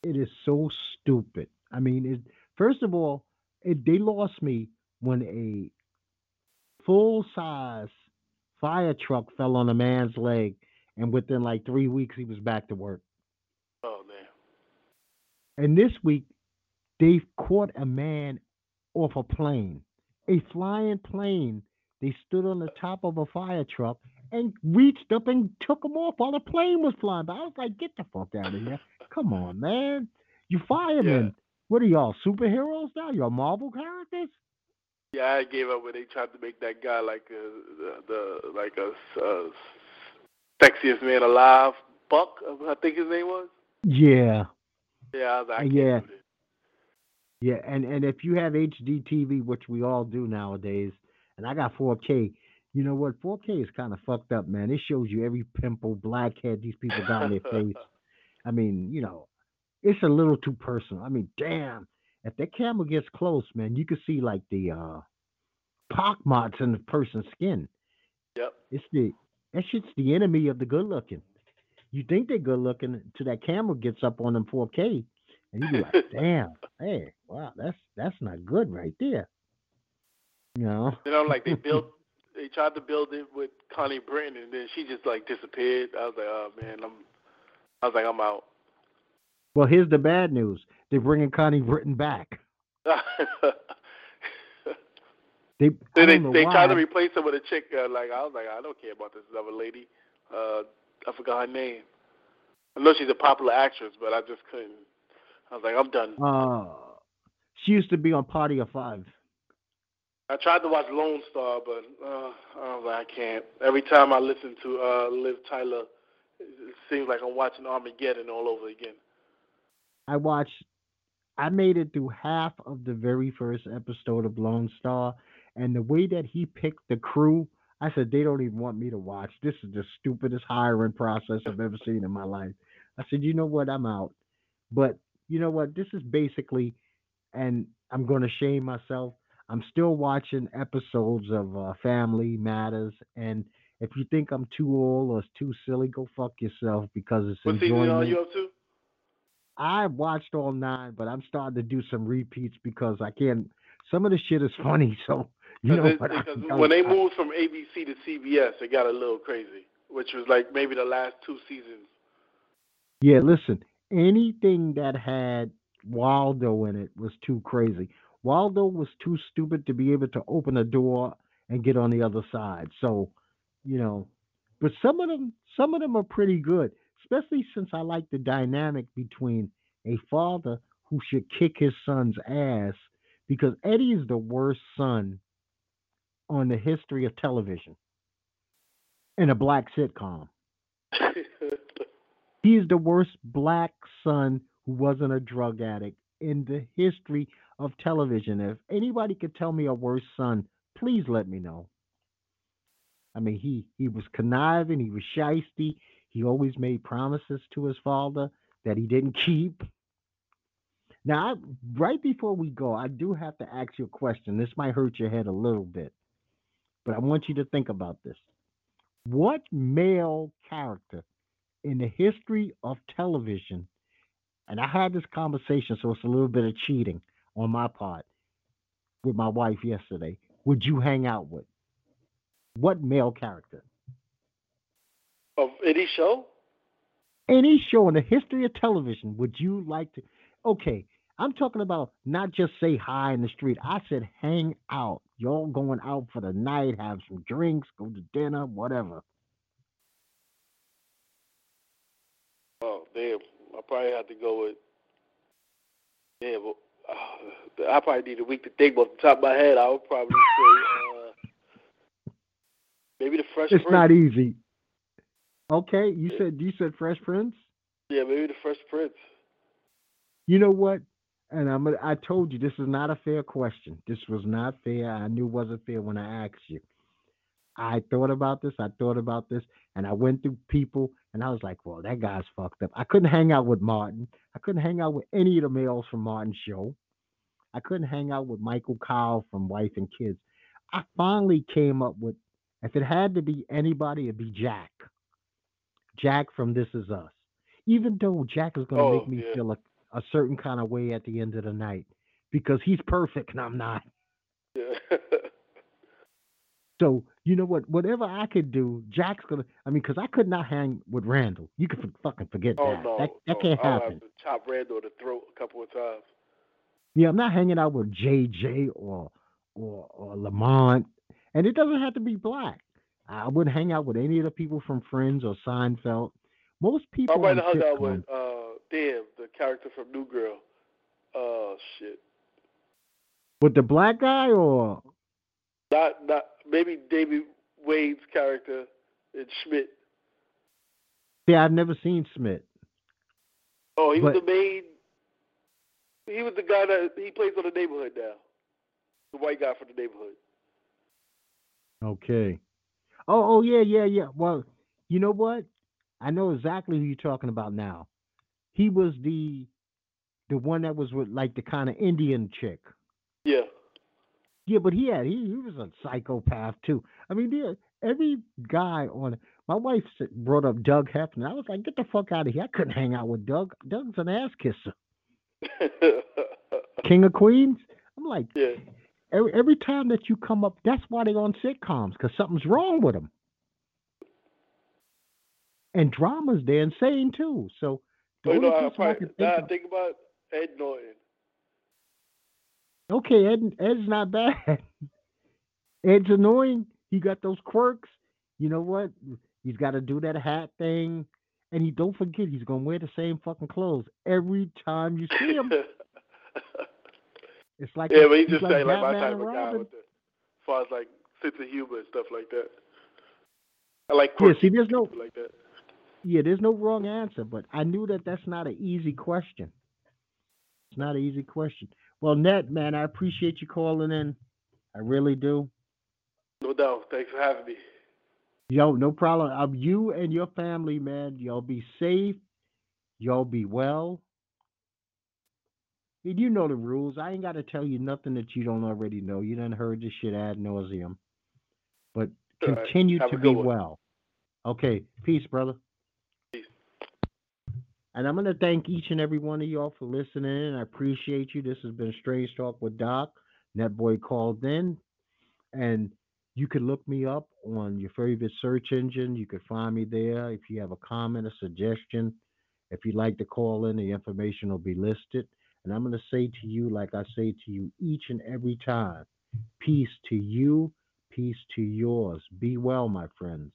It is so stupid. I mean, it, first of all, it, they lost me when a full size fire truck fell on a man's leg, and within like three weeks he was back to work. And this week they've caught a man off a plane, a flying plane. They stood on the top of a fire truck and reached up and took him off while the plane was flying. But I was like, get the fuck out of here. Come on, man. You firemen. Yeah. What are y'all, superheroes now? Y'all Marvel characters? Yeah, I gave up when they tried to make that guy like uh, the, the like a uh, sexiest man alive. Buck, I think his name was. Yeah. Yeah, can't Yeah. Yeah, and and if you have HD TV, which we all do nowadays, and I got 4K, you know what? 4K is kind of fucked up, man. It shows you every pimple, blackhead these people got on their face. I mean, you know, it's a little too personal. I mean, damn, if that camera gets close, man, you can see like the uh pock marks in the person's skin. Yep. It's the that shit's the enemy of the good looking. You think they're good looking until that camera gets up on them 4K, and you be like, damn, hey, wow, that's that's not good right there. You know? You know, like they built, they tried to build it with Connie Britton, and then she just like disappeared. I was like, oh man, I'm, I was like, I'm out. Well, here's the bad news: they're bringing Connie Britton back. They, They they, they tried to replace her with a chick. Uh, like I was like, I don't care about this other lady. Uh, I forgot her name. I know she's a popular actress, but I just couldn't. I was like, I'm done. Uh, she used to be on Party of Five. I tried to watch Lone Star, but uh, I was like, I can't. Every time I listen to uh, Liv Tyler, it it seems like I'm watching Armageddon all over again. I watched. I made it through half of the very first episode of Lone Star, and the way that he picked the crew, I said they don't even want me to watch. This is the stupidest hiring process I've ever seen in my life. I said, you know what, I'm out. But you know what, this is basically, and I'm going to shame myself. I'm still watching episodes of uh, Family Matters, and if you think I'm too old or it's too silly, go fuck yourself because it's What season are you up to? I watched all nine, but I'm starting to do some repeats because I can't. Some of the shit is funny, so you know Because? I- because I- when they moved from ABC to CBS, it got a little crazy, which was like maybe the last two seasons. yeah, listen, anything that had Waldo in it was too crazy. Waldo was too stupid to be able to open a door and get on the other side. So, you know, but some of them, some of them are pretty good, especially since I like the dynamic between a father who should kick his son's ass because Eddie is the worst son on the history of television in a black sitcom. He is the worst black son who wasn't a drug addict in the history of television. If anybody could tell me a worse son, please let me know. I mean, he he was conniving, he was shisty, he always made promises to his father that he didn't keep. Now, I, right before we go, I do have to ask you a question. This might hurt your head a little bit, but I want you to think about this. What male character in the history of television, and I had this conversation, so it's a little bit of cheating on my part with my wife yesterday, would you hang out with? What male character? of any show? Any show in the history of television would you like to? Okay, I'm talking about not just say hi in the street. I said hang out. Y'all going out for the night, have some drinks, go to dinner, whatever. Oh damn! I probably have to go with. Yeah, but uh, I probably need a week to think. But off the top of my head, I would probably say uh, maybe the Fresh It's Prince. not easy. Okay, you said you said Fresh Prince. Yeah, maybe the Fresh Prince. You know what? And I'm I told you this is not a fair question. This was not fair. I knew it wasn't fair when I asked you. I thought about this. I thought about this, and I went through people, and I was like, "Well, that guy's fucked up." I couldn't hang out with Martin. I couldn't hang out with any of the males from Martin's show. I couldn't hang out with Michael Kyle from Wife and Kids. I finally came up with, if it had to be anybody, it'd be Jack. Jack from This Is Us. Even though Jack is going to Oh, make me yeah. feel like a certain kind of way at the end of the night because he's perfect and I'm not. Yeah. So you know what? Whatever I could do, Jack's gonna. I mean, because I could not hang with Randall. You can fucking forget oh that. no, that that no. can't I'll happen. have to chop Randall the throat a couple of times. Yeah, I'm not hanging out with JJ or or or Lamont, and it doesn't have to be black. I wouldn't hang out with any of the people from Friends or Seinfeld. Most people I might have hung out with uh damn the character from New Girl. Oh shit. with the black guy or Not not maybe David Wade's character in Schmidt. yeah, I've never seen Schmidt. Oh, he was the main. He was the guy that he plays on the neighborhood now. The white guy from the neighborhood. Okay. Oh, oh yeah, yeah, yeah. Well, you know what? I know exactly who you're talking about now. He was the the one that was with like the kind of Indian chick. Yeah. Yeah, but he had he, he was a psychopath too. I mean, yeah, every guy on my wife brought up Doug Heffernan. I was like, get the fuck out of here. I couldn't hang out with Doug. Doug's an ass kisser. King of Queens. I'm like, yeah. every, every time that you come up, that's why they're on sitcoms because something's wrong with them. And drama's they're insane too. So the only know, I person I probably, can think now I of, think about Ed Norton. okay, Ed, Ed's not bad. Ed's annoying. He got those quirks. You know what? He's got to do that hat thing, and he don't forget he's gonna wear the same fucking clothes every time you see him. It's like yeah, but he's he's just saying like my type and of guy with the, as far as like sense of humor and stuff like that. I like Yeah, quirky see, there's no like that. Yeah, there's no wrong answer, but I knew that that's not an easy question. It's not an easy question. Well, Net, man, I appreciate you calling in. I really do. No doubt. Thanks for having me. Yo, no problem. Um, you and your family, man, y'all be safe. Y'all be well. And you know the rules. I ain't got to tell you nothing that you don't already know. You done heard this shit ad nauseum. But All right. continue Have to be one. well. Okay. Peace, brother. And I'm going to thank each and every one of y'all for listening. I appreciate you. This has been Strange Talk with Doc. Netboy called in. And you can look me up on your favorite search engine. You can find me there. If you have a comment, a suggestion, if you'd like to call in, the information will be listed. And I'm going to say to you, like I say to you each and every time, peace to you, peace to yours. Be well, my friends.